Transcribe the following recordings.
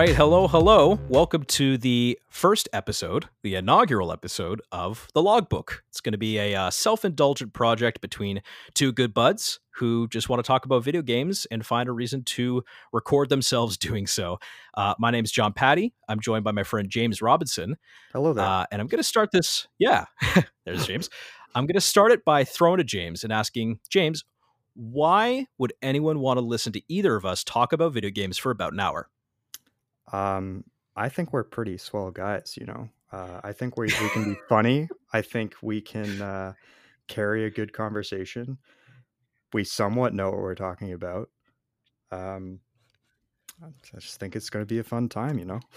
All right, hello, hello. Welcome to the first episode, the inaugural episode of the Logbook. It's going to be a uh, self-indulgent project between two good buds who just want to talk about video games and find a reason to record themselves doing so. Uh, my name is John Patty. I'm joined by my friend James Robinson. Hello there. Uh, and I'm going to start this. Yeah, there's James. I'm going to start it by throwing to James and asking James, why would anyone want to listen to either of us talk about video games for about an hour? Um, I think we're pretty swell guys, you know. Uh, I think we, we can be funny. I think we can uh, carry a good conversation. We somewhat know what we're talking about. Um, I just think it's going to be a fun time, you know.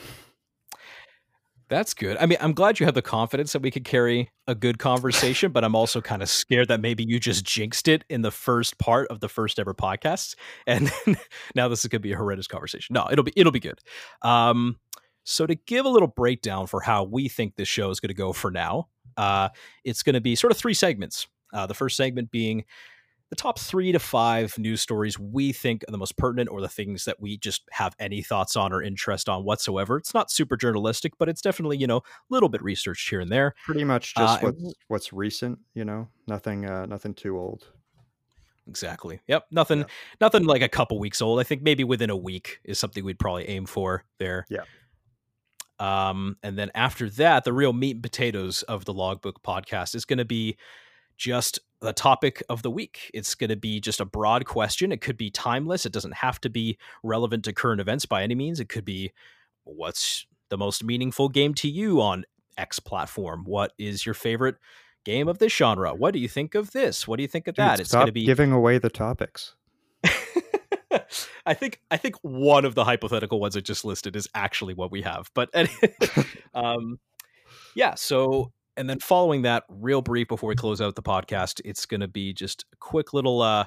That's good. I mean, I'm glad you have the confidence that we could carry a good conversation, but I'm also kind of scared that maybe you just jinxed it in the first part of the first ever podcast, and now this is going to be a horrendous conversation. No, it'll be it'll be good. Um, so to give a little breakdown for how we think this show is going to go for now, uh, it's going to be sort of three segments. Uh, the first segment being the top three to five news stories we think are the most pertinent or the things that we just have any thoughts on or interest on whatsoever. It's not super journalistic, but it's definitely, you know, a little bit researched here and there. Pretty much just uh, what's, what's recent, you know, nothing, uh, nothing too old. Exactly. Yep. Nothing, yeah. nothing like a couple weeks old. I think maybe within a week is something we'd probably aim for there. Yeah. Um, and then after that, the real meat and potatoes of the Logbook podcast is going to be just the topic of the week. It's going to be just a broad question. It could be timeless. It doesn't have to be relevant to current events by any means. It could be what's the most meaningful game to you on X platform? What is your favorite game of this genre? What do you think of this? What do you think of Dude, that? It's going to be giving away the topics. I think I think one of the hypothetical ones I just listed is actually what we have. But um, yeah, so and then following that, real brief before we close out the podcast, it's going to be just a quick little uh,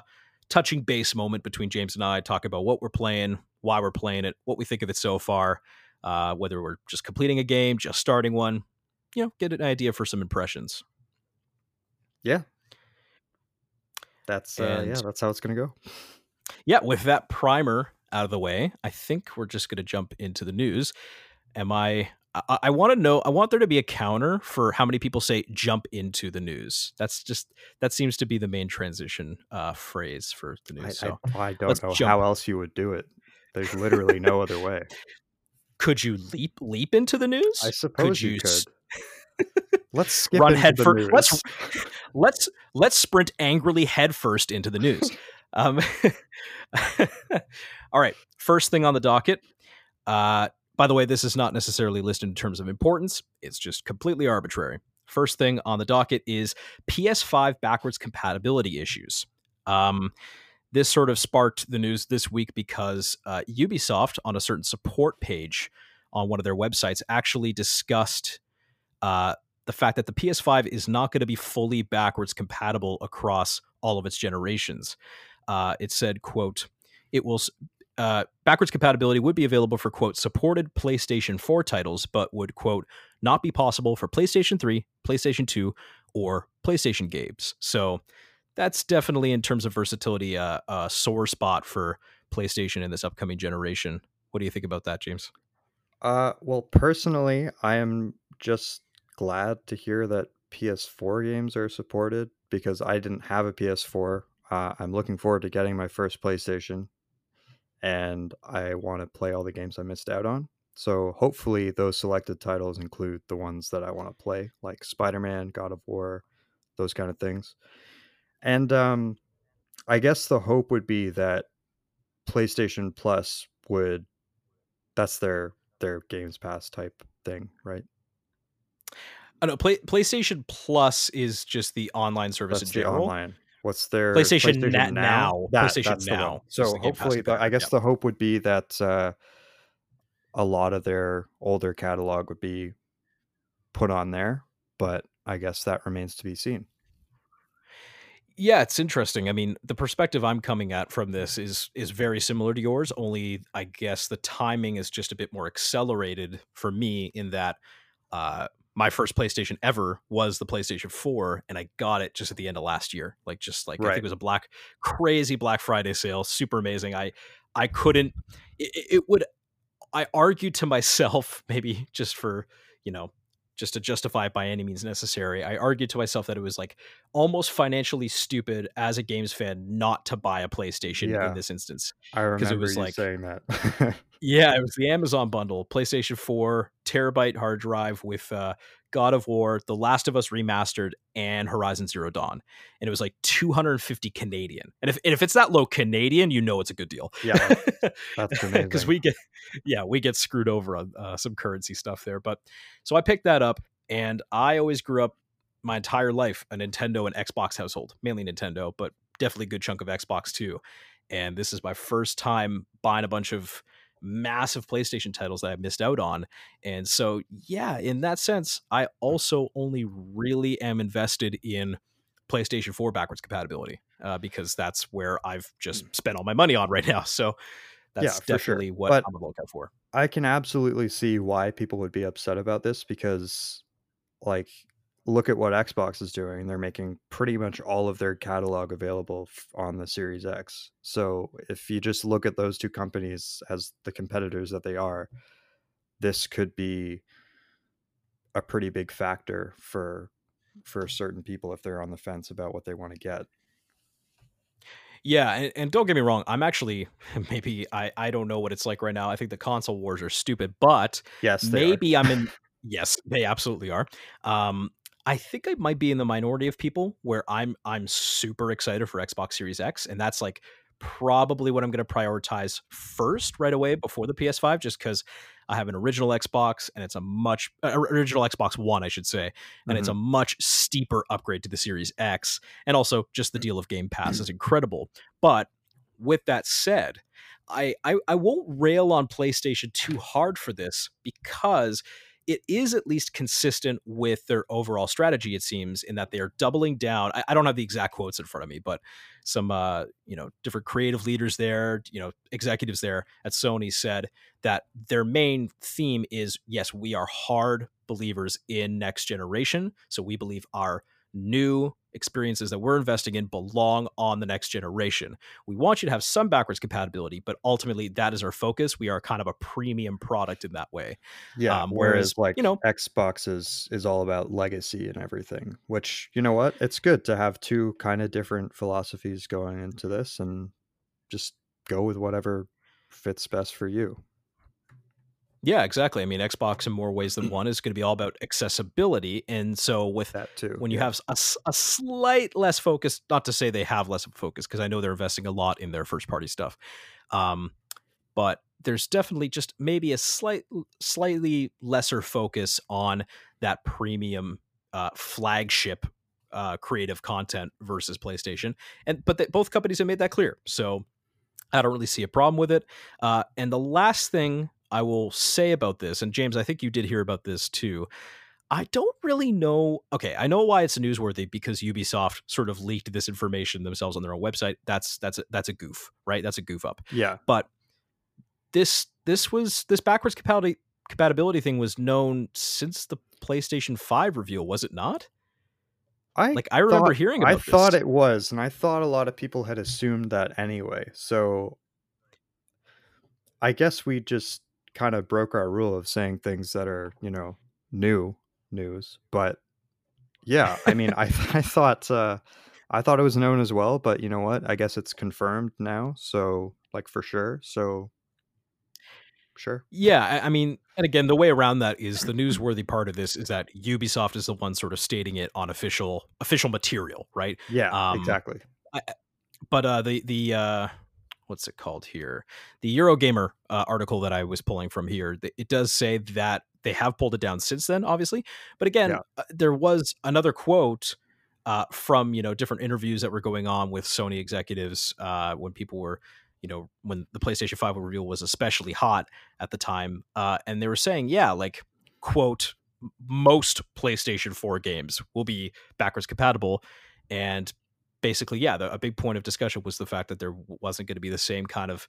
touching base moment between James and I, talk about what we're playing, why we're playing it, what we think of it so far, uh, whether we're just completing a game, just starting one, you know, get an idea for some impressions. Yeah, that's uh, yeah, that's how it's going to go. Yeah, with that primer out of the way, I think we're just going to jump into the news. Am I I, I want to know. I want there to be a counter for how many people say "jump into the news." That's just that seems to be the main transition uh, phrase for the news. I, so I, I don't know jump. how else you would do it. There's literally no other way. Could you leap leap into the news? I suppose could you, you could. let's skip run head first. Let's let's let's sprint angrily head first into the news. Um, all right, first thing on the docket. Uh, by the way, this is not necessarily listed in terms of importance, it's just completely arbitrary. First thing on the docket is PS5 backwards compatibility issues. Um, this sort of sparked the news this week because uh, Ubisoft, on a certain support page on one of their websites, actually discussed uh, the fact that the PS5 is not going to be fully backwards compatible across all of its generations. Uh, it said, "quote It will uh, backwards compatibility would be available for quote supported PlayStation 4 titles, but would quote not be possible for PlayStation 3, PlayStation 2, or PlayStation games. So that's definitely in terms of versatility uh, a sore spot for PlayStation in this upcoming generation. What do you think about that, James? Uh, well, personally, I am just glad to hear that PS4 games are supported because I didn't have a PS4. Uh, I'm looking forward to getting my first PlayStation and I want to play all the games I missed out on. So hopefully those selected titles include the ones that I want to play, like Spider-Man, God of War, those kind of things. And um, I guess the hope would be that PlayStation Plus would that's their their Games Pass type thing, right? I know Play, PlayStation Plus is just the online service that's in general. online. What's their PlayStation, PlayStation na- now? now. That, PlayStation Now. So hopefully, the, I guess yeah. the hope would be that uh, a lot of their older catalog would be put on there, but I guess that remains to be seen. Yeah, it's interesting. I mean, the perspective I'm coming at from this is is very similar to yours. Only, I guess the timing is just a bit more accelerated for me in that uh, my first PlayStation ever was the PlayStation 4, and I got it just at the end of last year. Like just like right. I think it was a black crazy Black Friday sale, super amazing. I I couldn't it, it would I argued to myself, maybe just for you know just to justify it by any means necessary. I argued to myself that it was like almost financially stupid as a games fan not to buy a PlayStation Yeah. in this instance. I remember it was you like- saying that. Yeah, it was the Amazon bundle, PlayStation 4 terabyte hard drive with uh, God of War, The Last of Us remastered, and Horizon Zero Dawn, and it was like 250 Canadian. And if and if it's that low Canadian, you know it's a good deal. yeah, that's amazing. because we get yeah we get screwed over on uh, some currency stuff there but so i picked that up and i always grew up my entire life a nintendo and xbox household mainly nintendo but definitely a good chunk of xbox too and this is my first time buying a bunch of massive playstation titles that i missed out on and so yeah in that sense i also only really am invested in playstation 4 backwards compatibility uh, because that's where i've just spent all my money on right now so Mm. Yeah, that's sure. definitely what But- I'm on the lookout for. I can absolutely see why people would be upset about this because, like, look at what Xbox is doing. They're making pretty much all of their catalog available f- on the Series X. So if you just look at those two companies as the competitors that they are, this could be a pretty big factor for for certain people if they're on the fence about what they want to get. Yeah, and, and don't get me wrong, I'm actually maybe I I don't know what it's like right now. I think the console wars are stupid, but Yes, they are. maybe I'm in. yes, they absolutely are. Um, I think I might be in the minority of people where I'm I'm super excited for Xbox Series X, and that's like probably what I'm going to prioritize first right away before the PS5, just because I have an original Xbox and it's a much uh, original Xbox One, I should say, and it's a much steeper upgrade to the Series X, and also just the deal of Game Pass is incredible. But with that said, I, I I won't rail on PlayStation too hard for this because it is at least consistent with their overall strategy. It seems in that they are doubling down. I, I don't have the exact quotes in front of me, but some uh, you know different creative leaders there, you know executives there at Sony said that their main theme is yes, we are hard believers in next generation, so we believe our new experiences that we're investing in belong on the next generation. We want you to have some backwards compatibility, but ultimately that is our focus. We are kind of a premium product in that way. Yeah. Um, whereas, whereas, like you know- Xbox is is all about legacy and everything. Which you know what, it's good to have two kind of different philosophies going into this, and just go with whatever fits best for you. Yeah, exactly. I mean, Xbox in more ways than one is going to be all about accessibility, and so with That too. when you yeah. have a slight less focus, not to say they have less of a focus, because I know they're investing a lot in their first party stuff, um, but there's definitely just maybe a slight, slightly lesser focus on that premium uh, flagship uh, creative content versus PlayStation, and but they, both companies have made that clear, so I don't really see a problem with it. Uh, and the last thing I will say about this, and James, I think you did hear about this too. I don't really know. Okay, I know why it's newsworthy because Ubisoft sort of leaked this information themselves on their own website. That's that's a, that's a goof, right? That's a goof up. yeah, But this this was this backwards compatibility compatibility thing was known since the PlayStation 5 reveal, was it not? I Like I remember thought- hearing I about thought it was, and I thought a lot of people had assumed that anyway. So I guess we just kind of broke our rule of saying things that are, you know, new news. But yeah, I mean, I I thought uh, I thought it was known as well, but you know what? I guess it's confirmed now. So like for sure. So sure. Yeah, I, I mean, and again, the way around that is the newsworthy part of this is that Ubisoft is the one sort of stating it on official official material, right? Yeah, Um, exactly. but uh the the uh what's it called here the eurogamer uh, article that i was pulling from here it does say that they have pulled it down since then obviously but again Yeah. uh, there was another quote uh, from you know different interviews that were going on with sony executives uh, when people were you know when the playstation 5 reveal was especially hot at the time uh, and they were saying yeah like quote most playstation 4 games will be backwards compatible and basically, yeah, the, a big point of discussion was the fact that there wasn't going to be the same kind of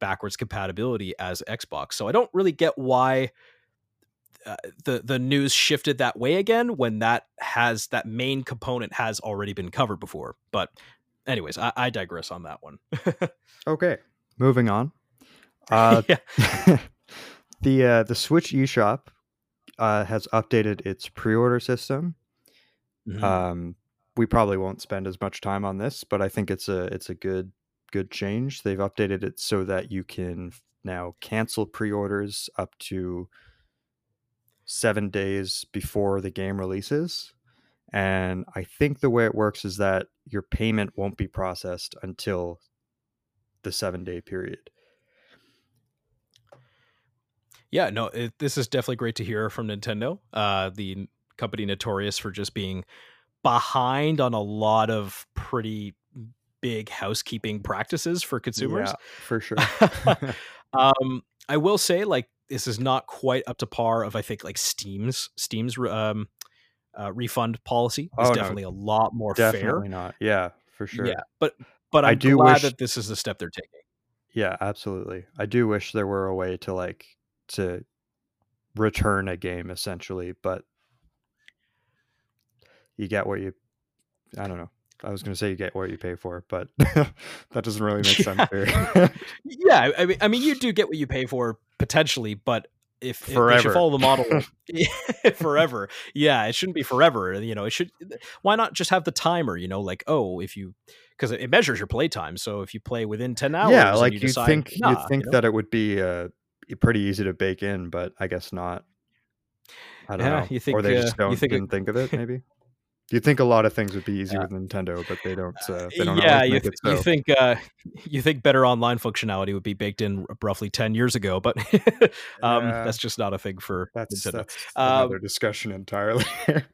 backwards compatibility as Xbox. So I don't really get why uh, the the news shifted that way again when that has that main component has already been covered before. But anyways, I, I digress on that one. Okay, moving on. Uh, yeah, the uh, the Switch eShop uh, has updated its pre-order system. Mhm. Um, we probably won't spend as much time on this, but I think it's a it's a good good change. They've updated it so that you can now cancel pre-orders up to seven days before the game releases. And I think the way it works is that your payment won't be processed until the seven day period. Yeah, no, it, this is definitely great to hear from Nintendo, uh, the company notorious for just being behind on a lot of pretty big housekeeping practices for consumers. Yeah, for sure. um, I will say, like, this is not quite up to par of I think like Steam's Steam's um, uh, refund policy is Oh, no, definitely a lot more fair. Definitely not. Yeah, for sure. Yeah, but but I I'm do glad wish- that this is the step they're taking. Yeah, absolutely. I do wish there were a way to like to return a game essentially, but you get what you I don't know. I was going to say you get what you pay for, but that doesn't really make sense Yeah. here. Yeah, I mean, I mean, you do get what you pay for potentially, but if, if they should follow the model forever, yeah, it shouldn't be forever. You know, it should. Why not just have the timer? You know, like oh, if you because it measures your play time. So if you play within ten hours, yeah, like you you decide, think nah, you'd think you know? that it would be uh pretty easy to bake in, but I guess not. I don't Yeah, know. you think, or they uh, just don't think it- didn't think of it maybe. You think a lot of things would be easy Yeah. with Nintendo, but they don't. Uh, they don't yeah, you, th- so. you think uh, you think better online functionality would be baked in roughly ten years ago, but um, Yeah. that's just not a thing for That's Nintendo. that's Um, another discussion entirely.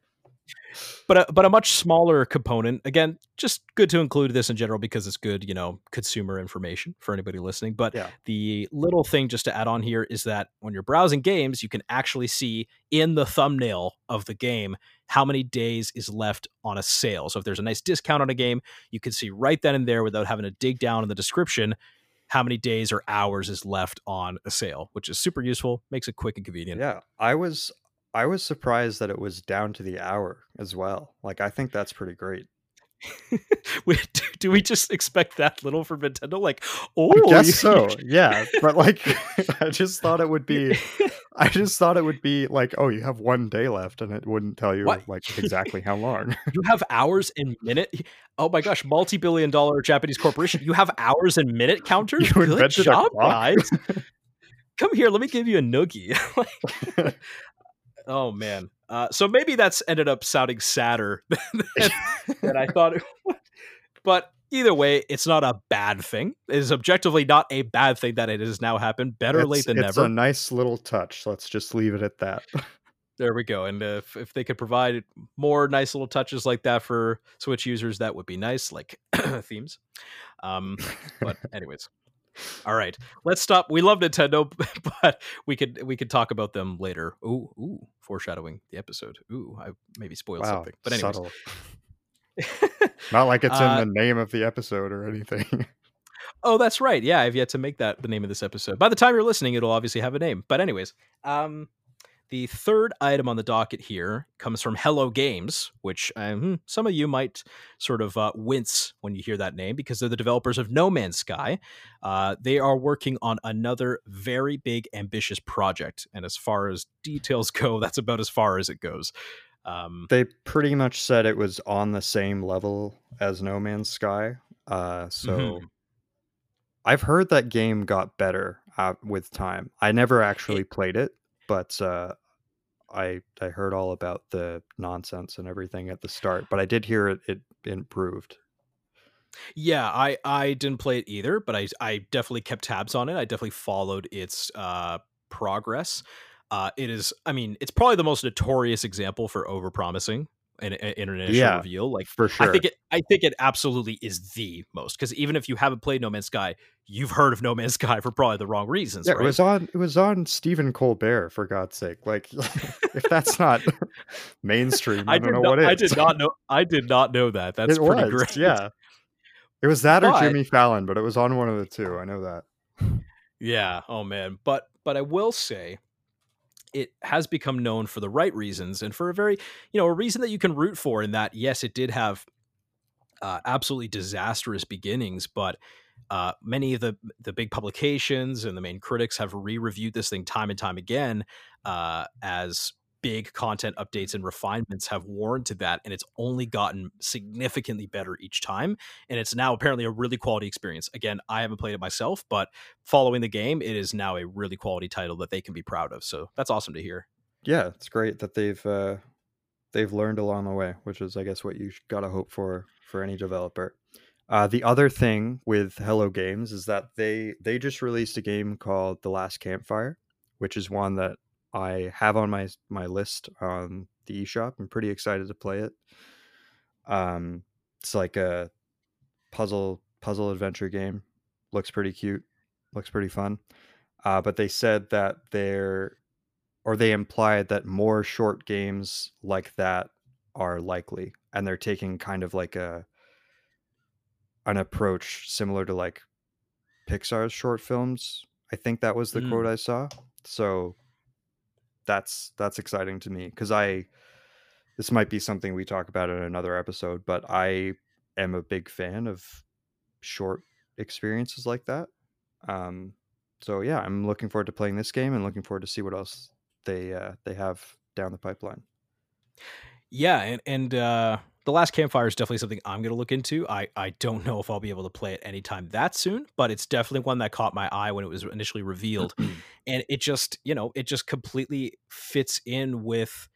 but a, but a much smaller component. Again, just good to include this in general because it's good, you know, consumer information for anybody listening. But Yeah. the little thing just to add on here is that when you're browsing games, you can actually see in the thumbnail of the game how many days is left on a sale. So if there's a nice discount on a game, you can see right then and there without having to dig down in the description how many days or hours is left on a sale, which is super useful, makes it quick and convenient. yeah, I was I was surprised that it was down to the hour as well. Like I think that's pretty great. Do, we just expect that little from Nintendo? Like, oh, I guess you- so. Yeah, but like I just thought it would be I just thought it would be like, oh, you have one day left, and it wouldn't tell you What? like exactly how long. you have hours and minute. Oh my gosh, multi-billion dollar Japanese corporation. You have hours and minute counters. You Good job, guys. Come here, let me give you a noogie. Like- oh man. Uh, so maybe that's ended up sounding sadder than, than I thought it would. But either way, it's not a bad thing. It is objectively not a bad thing that it has now happened. Better late It's- than it's never. a nice little touch. Let's just leave it at that. There we go. And if, if they could provide more nice little touches like that for Switch users, that would be nice, like themes. Um, but anyways, all right, let's stop. We love Nintendo, but we could we could talk about them later. Ooh, ooh, foreshadowing the episode. Ooh, I maybe spoiled wow, something. But anyways. Not like it's Uh, in the name of the episode or anything. oh, that's right. Yeah, I've yet to make that the name of this episode. By the time you're listening, it'll obviously have a name. But anyways, um, the third item on the docket here comes from Hello Games, which um, some of you might sort of uh, wince when you hear that name because they're the developers of No Man's Sky. Uh, they are working on another very big, ambitious project, and as far as details go, that's about as far as it goes. Um, they pretty much said it was on the same level as No Man's Sky. Uh, so Mhm. I've heard that game got better uh, with time. I never actually played it, but uh, I I heard all about the nonsense and everything at the start. But I did hear it, it improved. Yeah, I I didn't play it either, but I I definitely kept tabs on it. I definitely followed its uh progress. Uh it is I mean, it's probably the most notorious example for overpromising in an initial Yeah, reveal. Like For sure. I think it I think it absolutely is the most cuz even if you haven't played No Man's Sky, you've heard of No Man's Sky for probably the wrong reasons, yeah, right? it was on it was on Stephen Colbert for God's sake. Like if that's not mainstream, I, I don't know not, what is. I did not know I did not know that. That's it pretty was, great. Yeah. It was that or Jimmy Fallon, but it was on one of the two. I know that. Yeah. Oh man. But but I will say it has become known for the right reasons and for a very you know a reason that you can root for in that yes it did have uh, absolutely disastrous beginnings but uh, many of the the big publications and the main critics have re-reviewed this thing time and time again uh, as big content updates and refinements have warranted that and it's only gotten significantly better each time and it's now apparently a really quality experience. Again i haven't played it myself but following the game it is now a really quality title that they can be proud of so that's awesome to hear. Yeah it's great that they've uh, they've learned along the way which is i guess what you gotta hope for for any developer. Uh, the other thing with hello games is that they they just released a game called the last campfire which is one that I have on my my list on the eShop. I'm pretty excited to play it. Um, it's like a puzzle puzzle adventure game. Looks pretty cute. Looks pretty fun. Uh, but they said that they're or they implied that more short games like that are likely, and they're taking kind of like a an approach similar to like Pixar's short films. I think that was the mm. quote I saw. So that's that's exciting to me because I this might be something we talk about in another episode, but I am a big fan of short experiences like that. Um, so yeah, I'm looking forward to playing this game and looking forward to see what else they uh, they have down the pipeline. Yeah, and and uh, the last campfire is definitely something I'm going to look into. I I don't know if I'll be able to play it anytime that soon, but it's definitely one that caught my eye when it was initially revealed, mm-hmm. and it just you know it just completely fits in with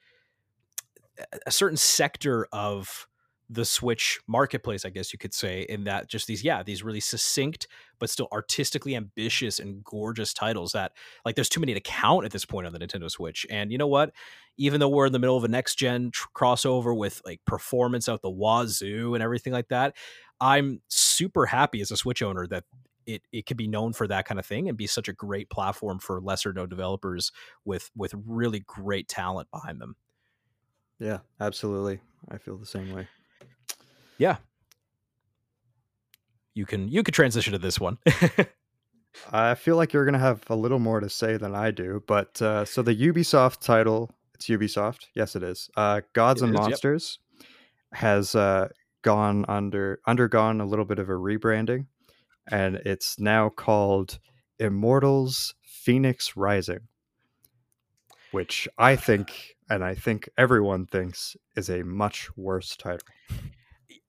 a certain sector of the Switch marketplace, I guess you could say, in that just these, yeah, these really succinct but still artistically ambitious and gorgeous titles that like there's too many to count at this point on the Nintendo Switch. And you know what? Even though we're in the middle of a next gen tr- crossover with like performance out the wazoo and everything like that, I'm super happy as a Switch owner that it it could be known for that kind of thing and be such a great platform for lesser known developers with with really great talent behind them. Yeah, absolutely. I feel the same way yeah you can you could transition to this one i feel like you're gonna have a little more to say than i do but uh, so the ubisoft title it's ubisoft yes it is uh, gods it and is, monsters yep. has uh, gone under undergone a little bit of a rebranding and it's now called immortals Phoenix rising which i think and i think everyone thinks is a much worse title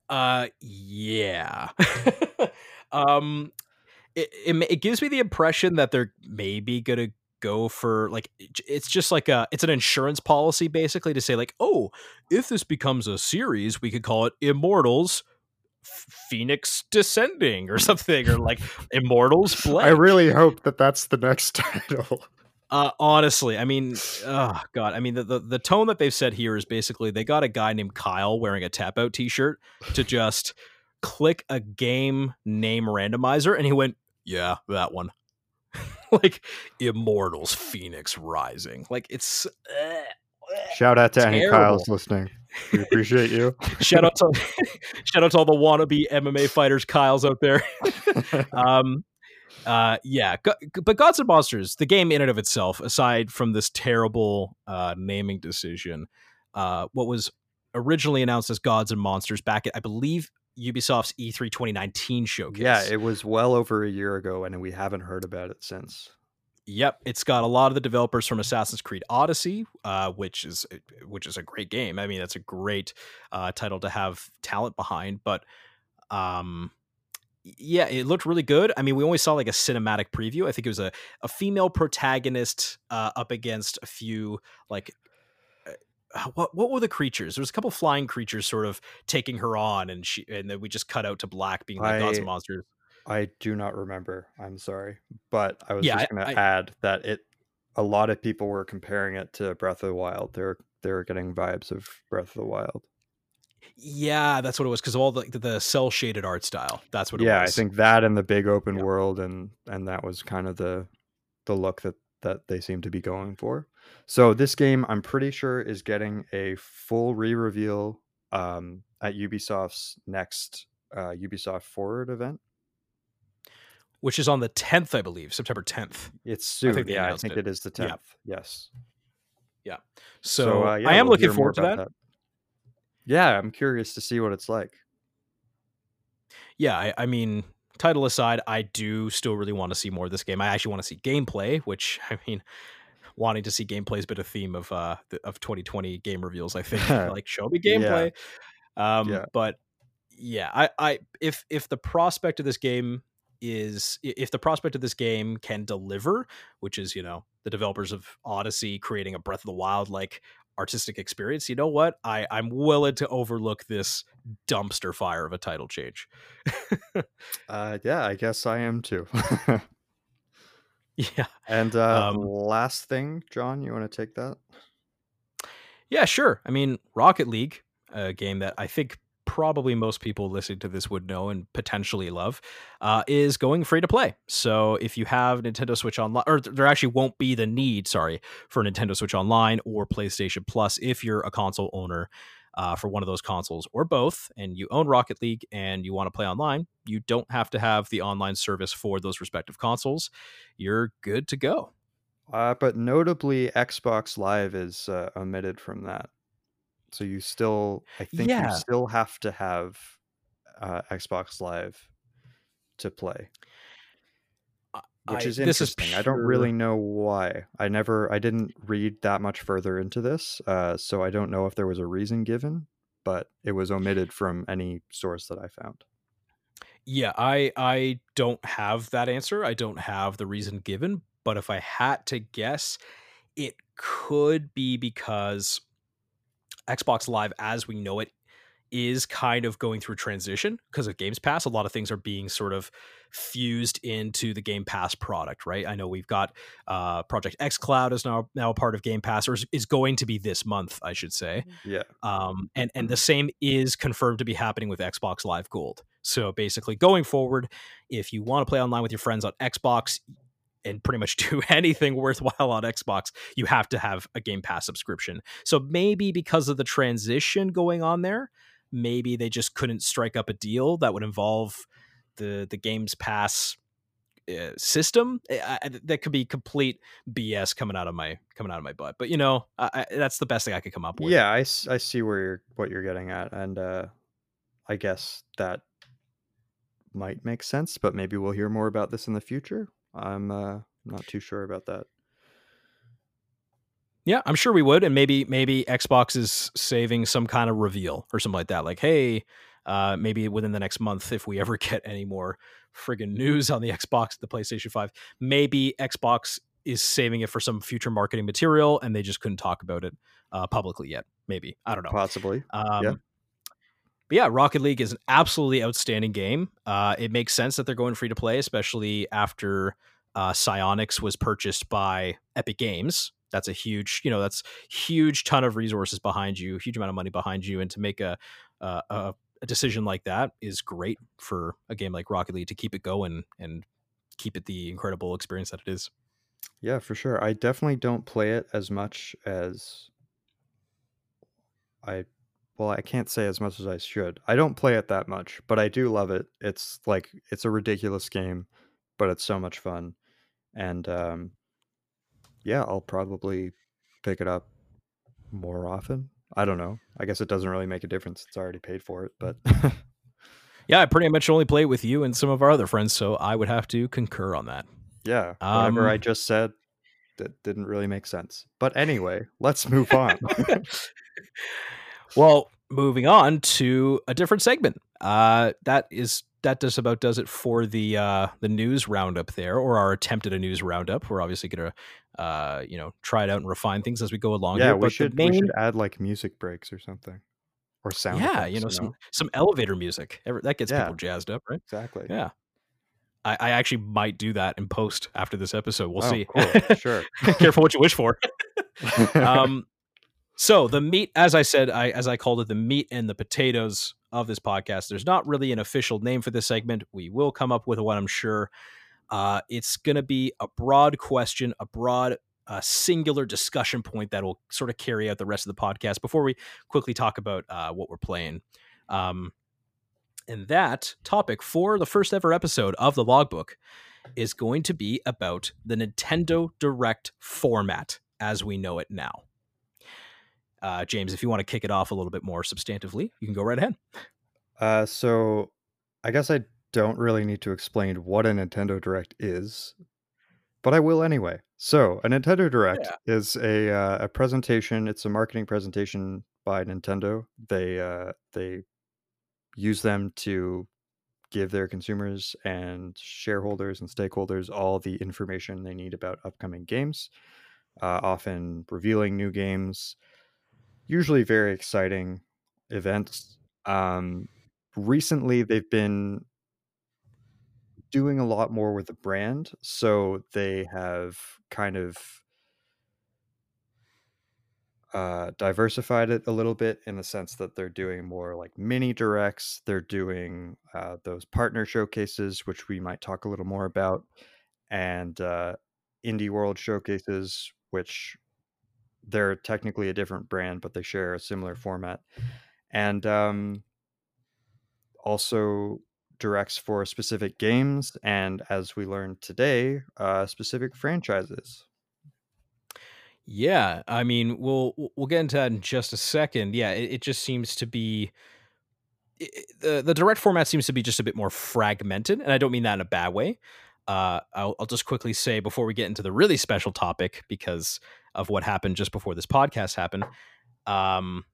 uh, yeah. um, it, it it gives me the impression that they're maybe gonna go for like it's just like a it's an insurance policy basically to say like oh if this becomes a series we could call it immortals Phoenix descending or something or like immortals i really hope that that's the next title uh, honestly, I mean, oh god, I mean the, the, the tone that they've said here is basically they got a guy named Kyle wearing a tap out T-shirt to just click a game name randomizer, and he went, "Yeah, that one." like Immortals Phoenix Rising. Like it's. Uh, Shout out to terrible. any Kyles listening. We appreciate you. shout out to shout out to all the wannabe MMA fighters Kyles out there. um, uh, yeah, but Gods and Monsters, the game in and of itself, aside from this terrible uh, naming decision, uh, what was originally announced as Gods and Monsters back at, I believe, Ubisoft's E3 2019 showcase. Yeah, it was well over a year ago, and we haven't heard about it since. Yep, it's got a lot of the developers from Assassin's Creed Odyssey, uh, which is which is a great game. I mean, that's a great uh, title to have talent behind, but um, yeah, it looked really good. I mean, we only saw like a cinematic preview. I think it was a, a female protagonist uh, up against a few like uh, uh what what were the creatures? There was a couple flying creatures sort of taking her on, and she and then we just cut out to black being like I, gods and monsters. I do not remember. I'm sorry, but I was yeah, just going to add that it. A lot of people were comparing it to Breath of the Wild. They're they're getting vibes of Breath of the Wild. Yeah, that's what it was because of all the the cel shaded art style. That's what. It was. yeah, I think that and the big open yeah. world and and that was kind of the the look that that they seem to be going for. So this game, I'm pretty sure, is getting a full re-reveal um, at Ubisoft's next uh, Ubisoft Forward event, which is on the 10th, I believe, September 10th. It's soon. I yeah, I think it. it is the 10th. Yeah. Yes. Yeah. So, so uh, yeah, I am we'll looking forward to that. that. Yeah, I'm curious to see what it's like. Yeah, I, I mean, title aside, I do still really want to see more of this game. I actually want to see gameplay, which I mean, wanting to see gameplay has been a theme of uh of 2020 game reveals. I think like show me gameplay. Yeah. Um, yeah. but yeah, I I if if the prospect of this game is if the prospect of this game can deliver, which is you know the developers of Odyssey creating a Breath of the Wild like artistic experience, you know what? I I'm willing to overlook this dumpster fire of a title change. uh, yeah, I guess I am too. yeah. And uh, um, last thing, John, you want to take that? Yeah, sure. I mean, Rocket League, a game that I think probably most people listening to this would know and potentially love, uh, is going free to play. So if you have Nintendo Switch Online, or there actually won't be the need, sorry, for Nintendo Switch Online or PlayStation Plus if you're a console owner. Uh, for one of those consoles or both, and you own Rocket League and you want to play online, you don't have to have the online service for those respective consoles. You're good to go. Uh, but notably, Xbox Live is uh, omitted from that. So you still, I think yeah. you still have to have uh, Xbox Live to play, which I, is interesting. Is pure... I don't really know why. I never, I didn't read that much further into this, uh, so I don't know if there was a reason given, but it was omitted from any source that I found. Yeah, I I don't have that answer. I don't have the reason given, but if I had to guess, it could be because Xbox Live as we know it is kind of going through transition because of Games Pass. A lot of things are being sort of fused into the Game Pass product, right? I know we've got uh, Project xCloud is now now a part of Game Pass, or is going to be this month, I should say. Mm-hmm. Yeah. Um, and and the same is confirmed to be happening with Xbox Live Gold. So basically, going forward, if you want to play online with your friends on Xbox, and pretty much do anything worthwhile on Xbox, you have to have a Game Pass subscription. So maybe because of the transition going on there, maybe they just couldn't strike up a deal that would involve the the Games Pass uh, system. That could be complete BS coming out of my coming out of my butt. But you know, I, that's the best thing I could come up with. Yeah, I, I see where you're what you're getting at, and uh, I guess that might make sense. But maybe we'll hear more about this in the future. I'm uh, not too sure about that. Yeah, I'm sure we would, and maybe maybe Xbox is saving some kind of reveal or something like that. Like, hey, uh, maybe within the next month, if we ever get any more friggin' news on the Xbox, the PlayStation Five, maybe Xbox is saving it for some future marketing material, and they just couldn't talk about it uh, publicly yet. Maybe I don't know. Possibly. Um, yeah. But yeah, Rocket League is an absolutely outstanding game. Uh, it makes sense that they're going free to play, especially after uh, Psyonix was purchased by Epic Games. That's a huge, you know, that's huge ton of resources behind you, huge amount of money behind you, and to make a, a, a decision like that is great for a game like Rocket League to keep it going and keep it the incredible experience that it is. Yeah, for sure. I definitely don't play it as much as I well, I can't say as much as I should. I don't play it that much, but I do love it. It's like it's a ridiculous game, but it's so much fun. And um yeah, I'll probably pick it up more often. I don't know. I guess it doesn't really make a difference. It's already paid for it, but Yeah, I pretty much only play it with you and some of our other friends, so I would have to concur on that. Yeah, whatever um, I just said that didn't really make sense. But anyway, let's move on. Well, moving on to a different segment. Uh, that is that just about does it for the uh, the news roundup there, or our attempt at a news roundup. We're obviously gonna uh, you know try it out and refine things as we go along. Yeah, here, we should main... we should add like music breaks or something, or sound. Yeah, you know, some some elevator music. That gets yeah, people jazzed up, right? Exactly. Yeah. I, I actually might do that in post after this episode. We'll oh, see. Cool. Sure. Careful what you wish for. um, so the meat, as I said, I as I called it, the meat and the potatoes of this podcast. There's not really an official name for this segment. We will come up with one, I'm sure. Uh, it's going to be a broad question, a broad, uh, singular discussion point that will sort of carry out the rest of the podcast. Before we quickly talk about uh, what we're playing, um, and that topic for the first ever episode of the logbook is going to be about the Nintendo Direct format as we know it now. Uh, James, if you want to kick it off a little bit more substantively, you can go right ahead. Uh, so I guess I don't really need to explain what a Nintendo Direct is, but I will anyway. So, a Nintendo Direct Yeah. is a uh, a presentation. It's a marketing presentation by Nintendo. They uh, they use them to give their consumers and shareholders and stakeholders all the information they need about upcoming games. Uh, often revealing new games, usually very exciting events. Um, recently, they've been doing a lot more with the brand, so they have kind of uh, diversified it a little bit in the sense that they're doing more like mini directs. They're doing uh, those partner showcases, which we might talk a little more about, and uh, indie world showcases, which they're technically a different brand, but they share a similar format. And um, also directs for specific games, and as we learned today, uh, specific franchises. Yeah, I mean, we'll we'll get into that in just a second. Yeah, it, it just seems to be it, the the direct format seems to be just a bit more fragmented, and I don't mean that in a bad way. Uh, I'll, I'll just quickly say before we get into the really special topic because of what happened just before this podcast happened. Um,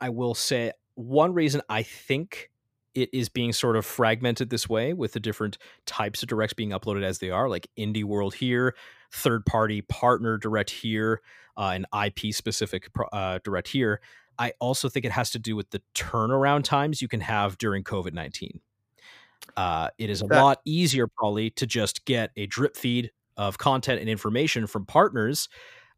I will say one reason I think it is being sort of fragmented this way with the different types of directs being uploaded as they are, like Indie World here, third party partner direct here, uh, an IP specific uh, direct here. I also think it has to do with the turnaround times you can have during COVID 19. Uh, it is a that- lot easier, probably, to just get a drip feed of content and information from partners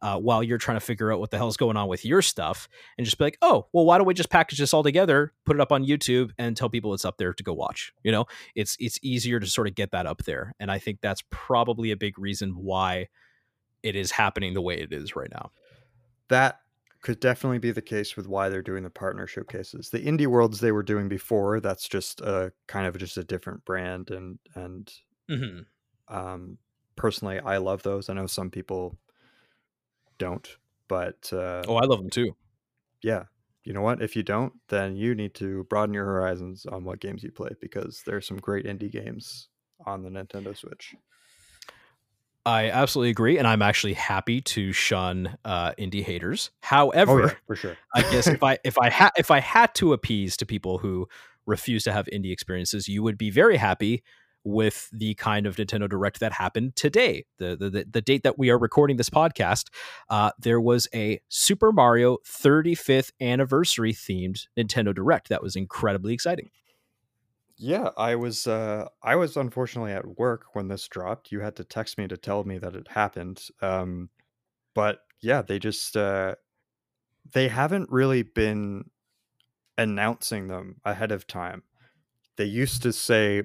uh, while you're trying to figure out what the hell's going on with your stuff and just be like, oh, well, why don't we just package this all together, put it up on YouTube, and tell people it's up there to go watch? You know, it's it's easier to sort of get that up there, and I think that's probably a big reason why it is happening the way it is right now. That could definitely be the case with why they're doing the partner showcases. The indie worlds they were doing before, that's just a kind of just a different brand and and mm-hmm. um, personally I love those. I know some people don't. But uh, oh, I love them too. Yeah, you know what? If you don't, then you need to broaden your horizons on what games you play because there's some great indie games on the Nintendo Switch. I absolutely agree, and I'm actually happy to shun uh, indie haters. However, oh, yeah, for sure, I guess if I if I had if I had to appease to people who refuse to have indie experiences, you would be very happy with the kind of Nintendo Direct that happened today, the the, the date that we are recording this podcast. Uh, there was a Super Mario 35th anniversary themed Nintendo Direct that was incredibly exciting. Yeah, I was uh, I was unfortunately at work when this dropped. You had to text me to tell me that it happened. Um, but yeah, they just uh, they haven't really been announcing them ahead of time. They used to say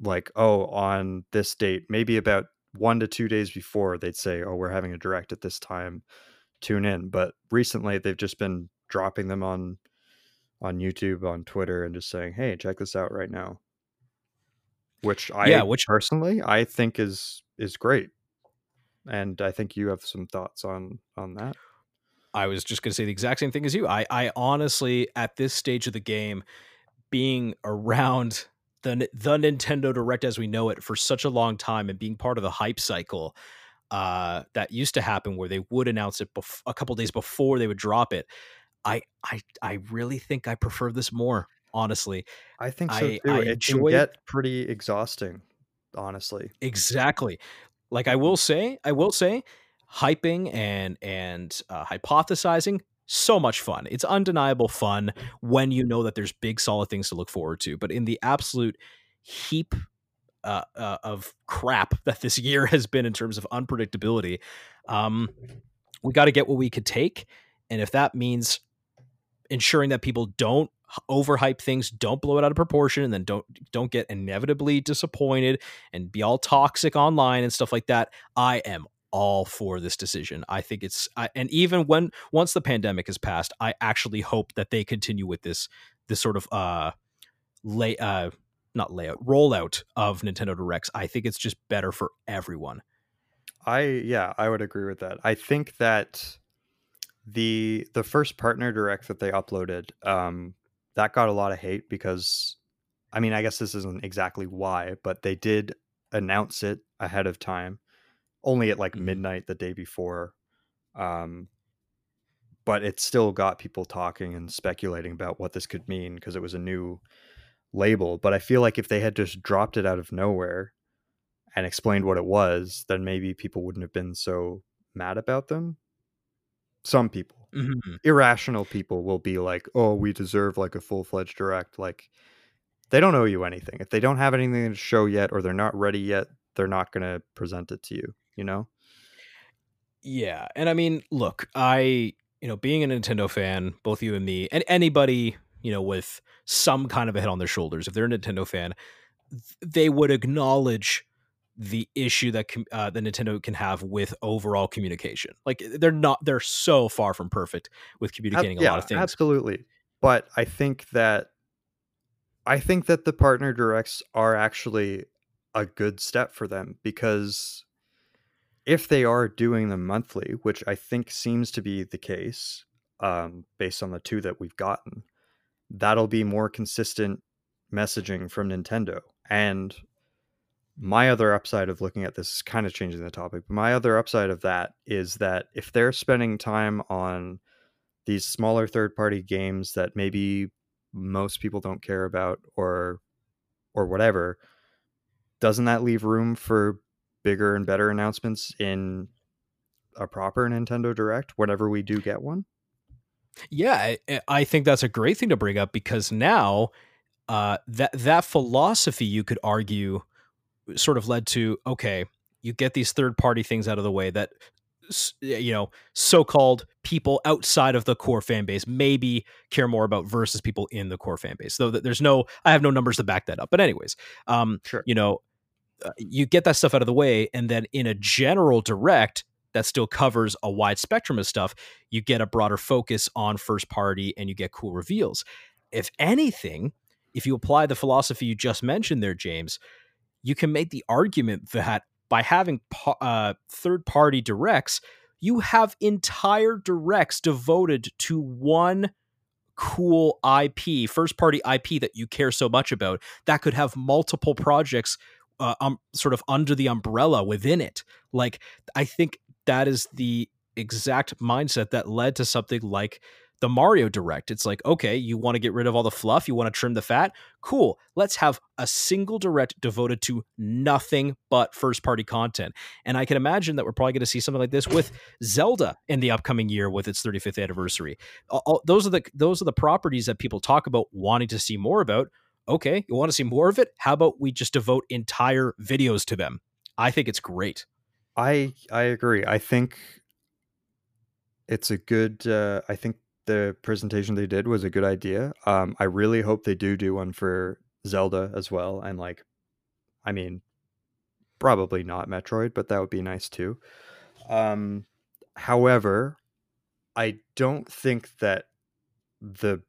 like, oh, on this date, maybe about one to two days before, they'd say, oh, we're having a direct at this time, tune in. But recently, they've just been dropping them on on YouTube, on Twitter, and just saying, hey, check this out right now. Which I yeah, which personally I think is is great, and I think you have some thoughts on on that. I was just going to say the exact same thing as you. I, I honestly, at this stage of the game, being around the the Nintendo Direct as we know it for such a long time and being part of the hype cycle uh, that used to happen where they would announce it bef- a couple days before they would drop it. I I I really think I prefer this more. Honestly, I think so I, too. I it can get pretty exhausting. Honestly, exactly. Like I will say, I will say, hyping and and uh, hypothesizing so much fun. It's undeniable fun when you know that there's big solid things to look forward to. But in the absolute heap uh, uh, of crap that this year has been in terms of unpredictability, um, we got to get what we could take. And if that means ensuring that people don't overhype things, don't blow it out of proportion, and then don't don't get inevitably disappointed and be all toxic online and stuff like that, I am all for this decision. I think it's I, and even when once the pandemic has passed, I actually hope that they continue with this this sort of uh lay uh not layout rollout of Nintendo Directs. I think it's just better for everyone. I yeah, I would agree with that. I think that the the first partner direct that they uploaded um that got a lot of hate because I mean, I guess this isn't exactly why, but they did announce it ahead of time, only at like Mhm. midnight the day before. Um, but it still got people talking and speculating about what this could mean because it was a new label. But I feel like if they had just dropped it out of nowhere and explained what it was, then maybe people wouldn't have been so mad about them. Some people, Mhm. irrational people, will be like, "Oh, we deserve like a full fledged direct." Like they don't owe you anything. If they don't have anything to show yet, or they're not ready yet, they're not going to present it to you. You know? Yeah, and I mean, look, I you know, being a Nintendo fan, both you and me, and anybody you know with some kind of a head on their shoulders, if they're a Nintendo fan, they would acknowledge the issue that uh, the Nintendo can have with overall communication. Like they're not, they're so far from perfect with Ab- communicating a yeah, lot of things. absolutely. But I think that I think that the partner directs are actually a good step for them because if they are doing them monthly, which I think seems to be the case, um, based on the two that we've gotten, that'll be more consistent messaging from Nintendo. And my other upside of looking at this is kind of changing the topic, but my other upside of that is that if they're spending time on these smaller third party games that maybe most people don't care about or or whatever, doesn't that leave room for bigger and better announcements in a proper Nintendo Direct whenever we do get one? Yeah, I, I think that's a great thing to bring up because now uh, that that philosophy you could argue sort of led to okay, you get these third party things out of the way that you know so-called people outside of the core fan base maybe care more about versus people in the core fan base though th- there's no i have no numbers to back that up but anyways um Sure. you know uh, you get that stuff out of the way and then in a general direct that still covers a wide spectrum of stuff you get a broader focus on first party and you get cool reveals. If anything if you apply the philosophy you just mentioned there james you can make the argument that by having uh, third party directs you have entire directs devoted to one cool IP, first party IP that you care so much about that could have multiple projects uh, um, sort of under the umbrella within it. Like, I think that is the exact mindset that led to something like the Mario Direct. It's like, okay, you want to get rid of all the fluff, you want to trim the fat? Cool. Let's have a single direct devoted to nothing but first party content. And I can imagine that we're probably going to see something like this with Zelda in the upcoming year with its 35th anniversary. All, those are the those are the properties that people talk about wanting to see more about. Okay, you want to see more of it? How about we just devote entire videos to them? I think it's great. I I agree. I think it's a good. Uh, I think the presentation they did was a good idea. Um, I really hope they do do one for Zelda as well, and like, I mean, probably not Metroid, but that would be nice too. Um, however, I don't think that the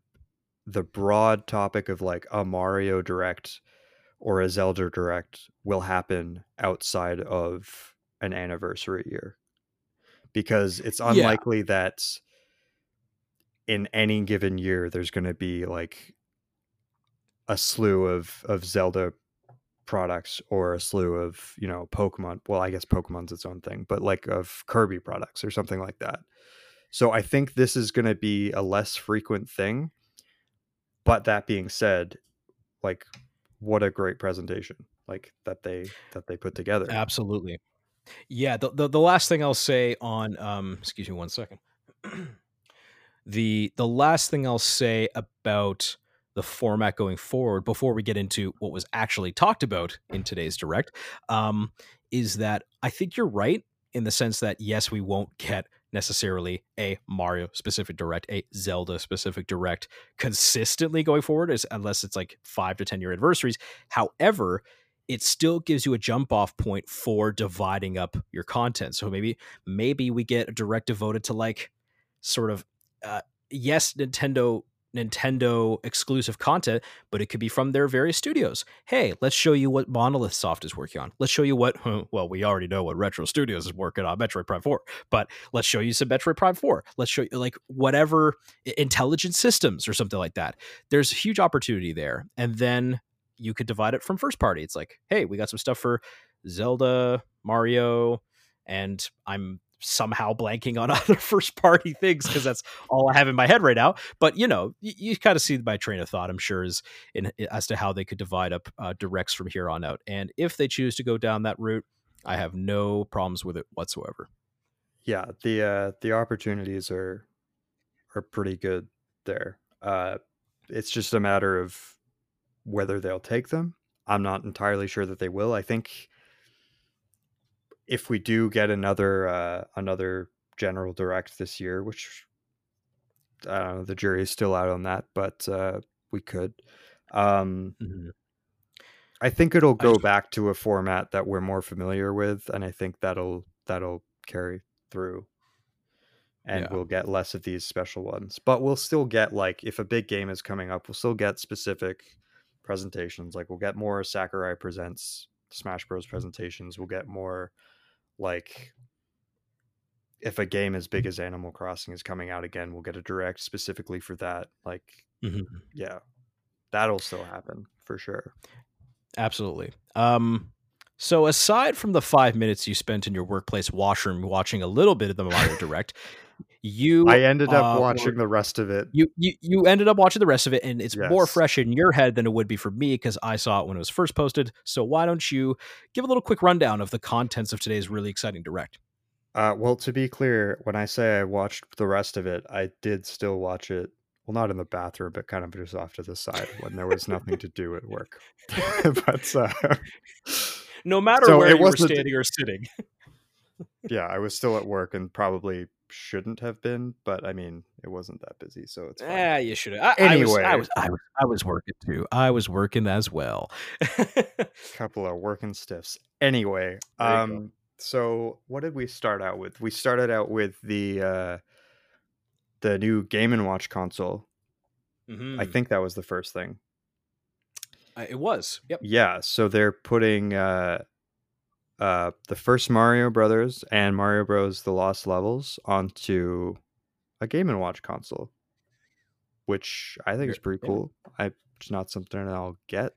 the broad topic of like a Mario Direct or a Zelda Direct will happen outside of an anniversary year because it's Yeah. unlikely that in any given year there's going to be like a slew of of Zelda products or a slew of you know Pokemon. Well, I guess Pokemon's its own thing, but like of Kirby products or something like that. So I think this is going to be a less frequent thing. But that being said, like what a great presentation like that they that they put together. Absolutely. Yeah, the, the the last thing I'll say on um excuse me one second. the the last thing I'll say about the format going forward before we get into what was actually talked about in today's direct um is that I think you're right in the sense that yes, we won't get necessarily a Mario specific direct, a Zelda specific direct consistently going forward, as, unless it's like five to 10 year anniversaries. However, it still gives you a jump off point for dividing up your content. So maybe maybe we get a direct devoted to like sort of uh, yes, Nintendo Nintendo exclusive content, but it could be from their various studios. Hey, let's show you what Monolith Soft is working on. Let's show you what well, we already know what Retro Studios is working on, Metroid Prime 4, but let's show you some Metroid Prime 4. Let's show you like whatever intelligent systems or something like that. There's a huge opportunity there. And then you could divide it from first party. It's like, hey, we got some stuff for Zelda, Mario, and I'm somehow blanking on other first party things because that's all I have in my head right now. But you know, you, you kind of see my train of thought. I'm sure is in as to how they could divide up uh, directs from here on out. And if they choose to go down that route, I have no problems with it whatsoever. Yeah, the uh, the opportunities are are pretty good there. Uh, it's just a matter of whether they'll take them. I'm not entirely sure that they will. I think if we do get another uh, another general direct this year, which I don't know, the jury is still out on that, but uh, we could. Um, mm-hmm. I think it'll go back to a format that we're more familiar with, and I think that'll that'll carry through. And yeah. we'll get less of these special ones, but we'll still get like if a big game is coming up, we'll still get specific presentations. Like we'll get more Sakurai presents Smash Bros presentations. We'll get more like if a game as big as Animal Crossing is coming out again, we'll get a direct specifically for that. Like, mm-hmm. yeah, that'll still happen for sure. Absolutely. Um, so aside from the five minutes you spent in your workplace washroom watching a little bit of the Mario Direct, you I ended up uh, watching the rest of it. You, you you ended up watching the rest of it, and it's yes. more fresh in your head than it would be for me because I saw it when it was first posted. So why don't you give a little quick rundown of the contents of today's really exciting direct? Uh, well, to be clear, when I say I watched the rest of it, I did still watch it. Well, not in the bathroom, but kind of just off to the side when there was nothing to do at work. but uh, no matter so where you were standing or sitting. yeah, I was still at work and probably shouldn't have been, but I mean, it wasn't that busy, so it's fine. Yeah, you should have. Anyway, I was, I was, I was, working too. I was working as well. couple of working stiffs. Anyway, um, so what did we start out with? We started out with the uh, the new Game and Watch console. Mm-hmm. I think that was the first thing. Uh, it was. Yep. Yeah. So they're putting uh, uh, the first Mario Brothers and Mario Bros. The Lost Levels onto a Game and Watch console, which I think is pretty cool. I it's not something I'll get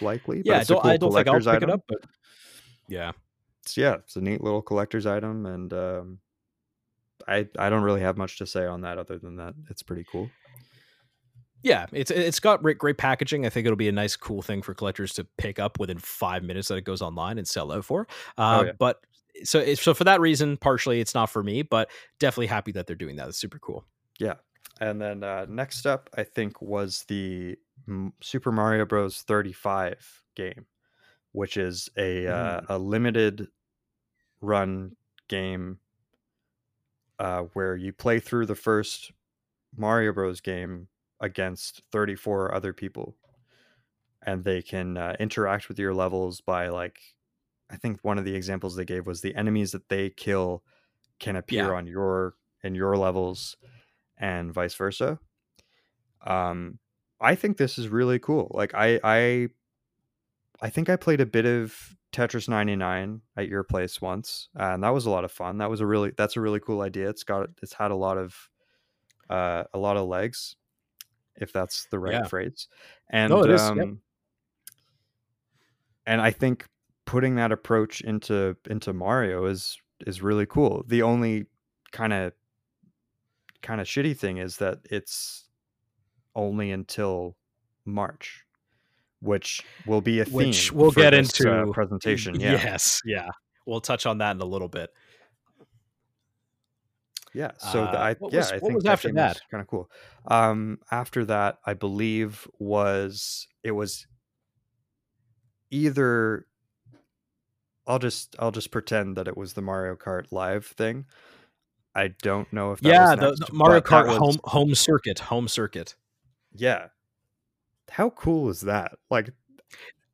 likely. Yeah, I don't, cool I don't think I'll pick item. it up, but yeah, it's, yeah, it's a neat little collector's item, and um, I I don't really have much to say on that other than that it's pretty cool yeah, it's it's got great, great packaging. I think it'll be a nice, cool thing for collectors to pick up within five minutes that it goes online and sell out for. Oh, uh, oh, yeah. But so so for that reason, partially it's not for me, but definitely happy that they're doing that. It's super cool. Yeah, and then uh, next up, I think was the Super Mario Bros. 35 game, which is a uh, mm. uh, a limited run game uh, where you play through the first Mario Bros. game against 34 other people. And they can uh, interact with your levels by like i think one of the examples they gave was the enemies that they kill can appear yeah. on your in your levels and vice versa. Um i think this is really cool. Like i i i think i played a bit of tetris 99 at your place once and that was a lot of fun. That was a really that's a really cool idea. It's got it's had a lot of uh a lot of legs if that's the right yeah. phrase. And no, um, yep. and I think putting that approach into into Mario is is really cool. The only kind of kind of shitty thing is that it's only until March, which will be a theme. Which we'll get this, into uh, presentation. Yeah. Yes, yeah, we'll touch on that in a little bit. Yeah. So uh, the, I yeah was, I think after that kind of cool. Um, after that, I believe was it was either I'll just I'll just pretend that it was the Mario Kart Live thing. I don't know if yeah the, the, Mario Kart was, home home circuit home circuit. Yeah, how cool is that? Like,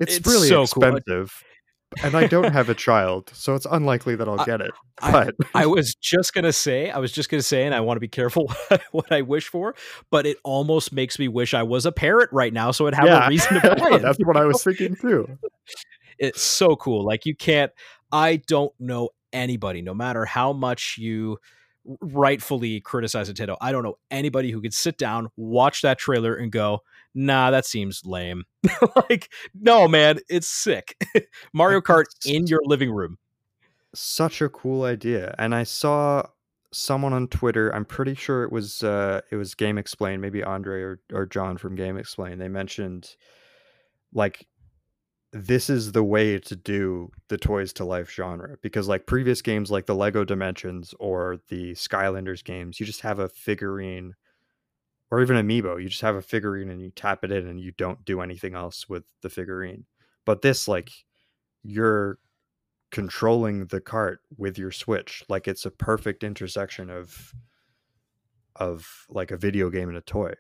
it's, it's really so expensive. Cool and I don't have a child, so it's unlikely that I'll get it. But I, I, was just gonna say, I was just gonna say, and I want to be careful what I wish for, but it almost makes me wish I was a parent right now, so I'd have yeah. a reason to play it. That's what I was thinking too. It's so cool. Like you can't. I don't know anybody, no matter how much you rightfully criticize Nintendo. I don't know anybody who could sit down, watch that trailer, and go, nah, that seems lame. like, no, man, it's sick. Mario Kart in your living room. Such a cool idea. And I saw someone on Twitter, I'm pretty sure it was uh it was GameXplain, maybe Andre or, or John from GameXplain. They mentioned like this is the way to do the toys to life genre because like previous games like the Lego Dimensions or the Skylanders games, you just have a figurine or even amiibo, you just have a figurine and you tap it in and you don't do anything else with the figurine. But this like you're controlling the cart with your switch like it's a perfect intersection of of like a video game and a toy.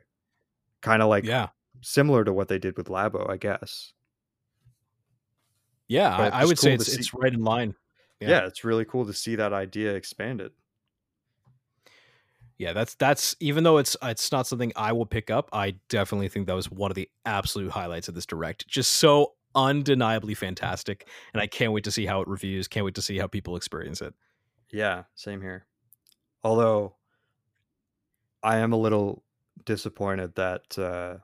Kind of like yeah. similar to what they did with labo i guess. Yeah I, I, would cool say it's, it's right in line. Yeah. yeah it's really cool to see that idea expanded yeah that's that's even though it's it's not something i will pick up i definitely think that was one of the absolute highlights of this direct just so undeniably fantastic, and I can't wait to see how it reviews. Can't wait to see how people experience it. Yeah, same here. Although I am a little disappointed that uh,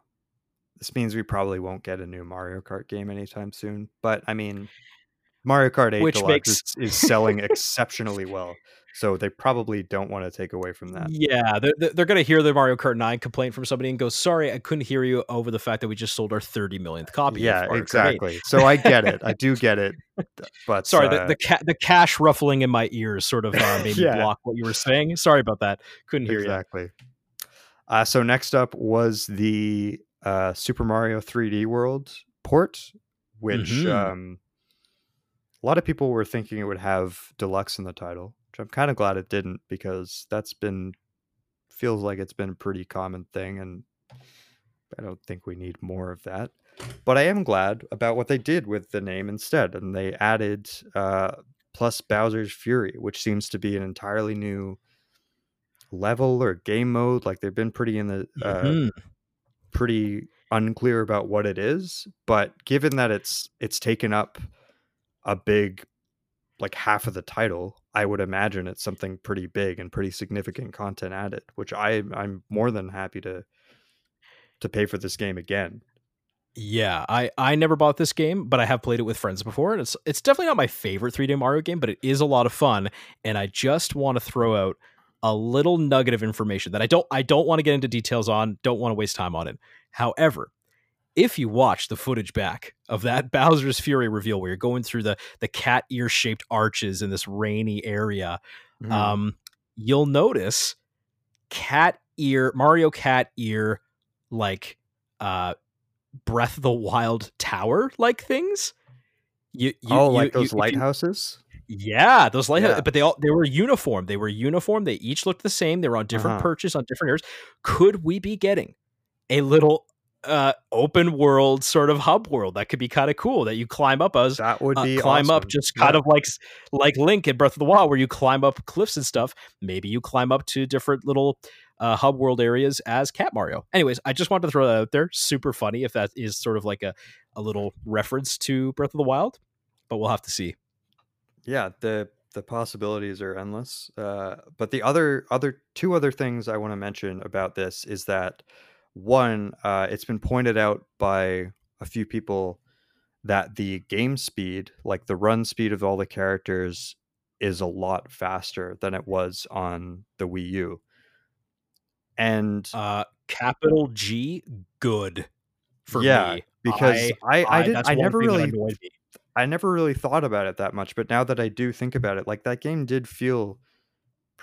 this means we probably won't get a new Mario Kart game anytime soon. But I mean, Mario Kart 8 Which Deluxe makes... is, is selling exceptionally well. So they probably don't want to take away from that. Yeah, they're, they're going to hear the Mario Kart 9 complaint from somebody and go, sorry, I couldn't hear you over the fact that we just sold our 30 millionth copy. Yeah, exactly. so I get it. I do get it. But sorry, uh, the, the, ca- the cash ruffling in my ears sort of uh, made yeah. me block what you were saying. Sorry about that. Couldn't hear exactly. you. Exactly. Uh, so next up was the uh, Super Mario 3D World port, which mm-hmm. um, a lot of people were thinking it would have deluxe in the title which I'm kind of glad it didn't because that's been feels like it's been a pretty common thing and I don't think we need more of that. But I am glad about what they did with the name instead and they added uh, plus Bowser's Fury, which seems to be an entirely new level or game mode like they've been pretty in the uh, mm-hmm. pretty unclear about what it is, but given that it's it's taken up a big like half of the title, I would imagine it's something pretty big and pretty significant content added, which I I'm mm. more than happy to to pay for this game again. Yeah, I I never bought this game, but I have played it with friends before, and it's it's definitely not my favorite 3D Mario game, but it is a lot of fun. And I just want to throw out a little nugget of information that I don't I don't want to get into details on, don't want to waste time on it. However, if you watch the footage back of that Bowser's Fury reveal where you're going through the the cat ear shaped arches in this rainy area, mm-hmm. um, you'll notice cat ear Mario cat ear like uh Breath of the Wild tower like things. You, you oh, like those you, lighthouses. Yeah, those lighthouses, yeah. but they all they were uniform. They were uniform. They each looked the same. They were on different uh-huh. perches on different areas. Could we be getting a little uh, open world sort of hub world that could be kind of cool that you climb up as that would uh, be uh, climb awesome. up just kind yeah. of like like Link in Breath of the Wild where you climb up cliffs and stuff. Maybe you climb up to different little uh, hub world areas as Cat Mario. Anyways, I just wanted to throw that out there. Super funny if that is sort of like a a little reference to Breath of the Wild, but we'll have to see. Yeah, the the possibilities are endless. Uh, but the other other two other things I want to mention about this is that one, uh, it's been pointed out by a few people that the game speed, like the run speed of all the characters, is a lot faster than it was on the Wii U. And uh, capital G, good for yeah, me. because I I, I, did, I never really I never really thought about it that much, but now that I do think about it, like that game did feel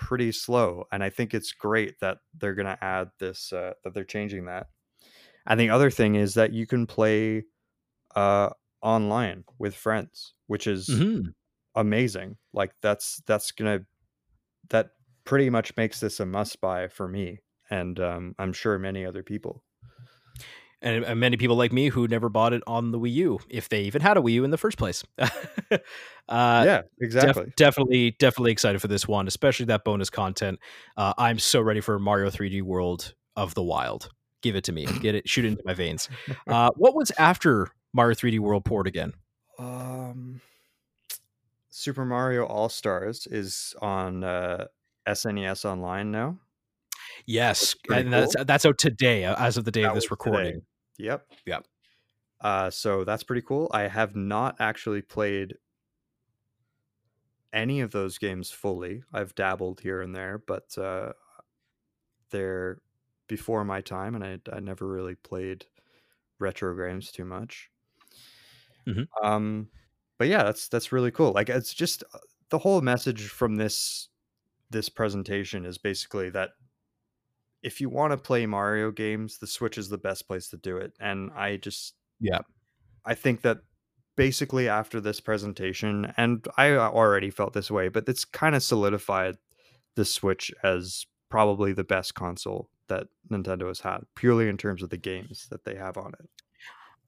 pretty slow and i think it's great that they're going to add this uh, that they're changing that and the other thing is that you can play uh online with friends which is mm-hmm. amazing like that's that's gonna that pretty much makes this a must buy for me and um, i'm sure many other people and, and, many people like me who never bought it on the Wii U, if they even had a Wii U in the first place. uh, yeah, exactly. Def- definitely, definitely excited for this one, especially that bonus content. Uh, I'm so ready for Mario 3D World of the Wild. Give it to me. Get it. Shoot it into my veins. Uh, what was after Mario 3D World port again? Um, Super Mario All Stars is on uh, SNES Online now. Yes, and cool. that's that's out today, uh, as of the day that of this recording. Today. Yep. Yep. Uh, so that's pretty cool. I have not actually played any of those games fully. I've dabbled here and there, but uh, they're before my time, and I, I never really played retro games too much. Mhm. Um, but yeah, that's that's really cool. Like it's just uh, the whole message from this this presentation is basically that if you want to play Mario games, the Switch is the best place to do it. And I just Yeah. I think that basically after this presentation, and I uh, already felt this way, but it's kind of solidified the Switch as probably the best console that Nintendo has had, purely in terms of the games that they have on it.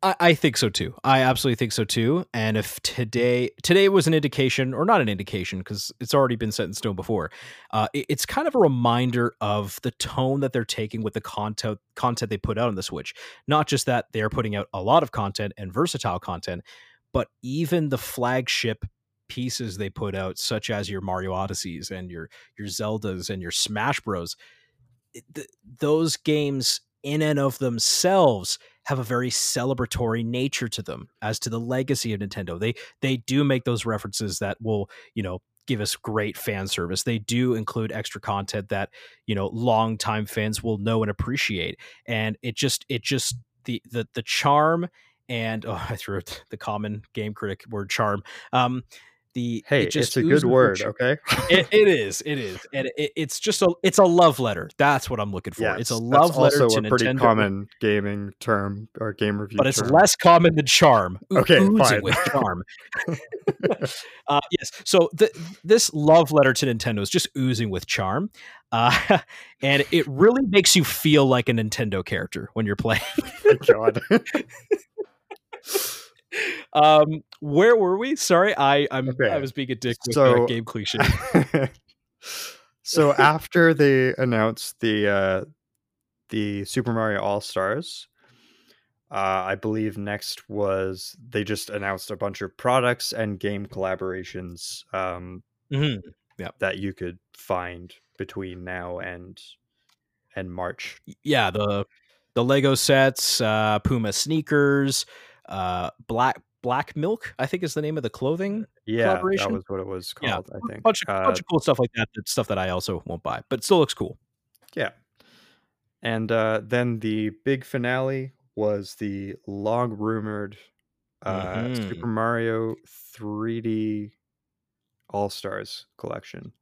I, I think so too. I absolutely think so too. And if today today was an indication, or not an indication, because it's already been set in stone before, uh, it- it's kind of a reminder of the tone that they're taking with the content content they put out on the Switch. Not just that they are putting out a lot of content and versatile content, but even the flagship pieces they put out, such as your Mario Odysseys and your your Zeldas and your Smash Bros. th- those games in and of themselves have a very celebratory nature to them as to the legacy of Nintendo. They they do make those references that will, you know, give us great fan service. They do include extra content that, you know, longtime fans will know and appreciate. And it just it just the the the charm and oh, I threw the common game critic word charm. Um the Hey, it just it's a good word, ch- okay? it, it is, it is, and it, it's just a it's a love letter. That's what I'm looking for. Yeah, it's a that's love letter also to a pretty Nintendo common gaming term or game review but it's term. less common than charm. Oo- Okay, oozing fine. with charm. uh, yes, so th- this love letter to Nintendo is just oozing with charm, uh, and it really makes you feel like a Nintendo character when you're playing. God. Um, where were we? Sorry, I I'm Okay. I was being a dick with So- game cliche. so after they announced the uh the Super Mario All Stars, uh, I believe next was they just announced a bunch of products and game collaborations um, Mhm. that you could find between now and and March. Yeah, the the Lego sets, uh, Puma sneakers, uh, black black milk. I think is the name of the clothing. Yeah, that was what it was Yeah, called. I think. bunch of Uh, bunch of cool stuff like that. Stuff that I also won't buy, but still looks cool. Yeah. And uh, then the big finale was the long rumored uh, Mhm. Super Mario 3D All Stars collection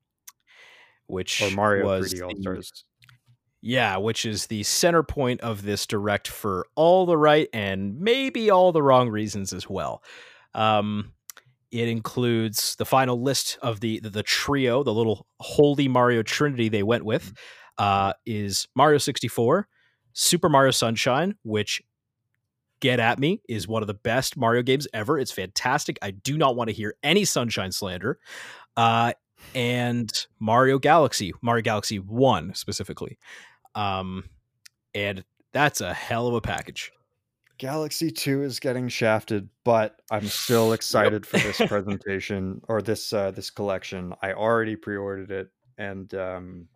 Which or Mario was 3D All Stars. Yeah, which is the center point of this direct for all the right and maybe all the wrong reasons as well. Um, it includes the final list of the, the the trio, the little holy Mario Trinity they went with, uh, is Mario 64, Super Mario Sunshine, which get at me is one of the best Mario games ever. It's fantastic. I do not want to hear any Sunshine slander. Uh, and Mario Galaxy, Mario Galaxy 1 specifically. Um, and that's a hell of a package. Galaxy 2 is getting shafted, but I'm still excited for this presentation or this uh, this collection. I already pre-ordered it and um,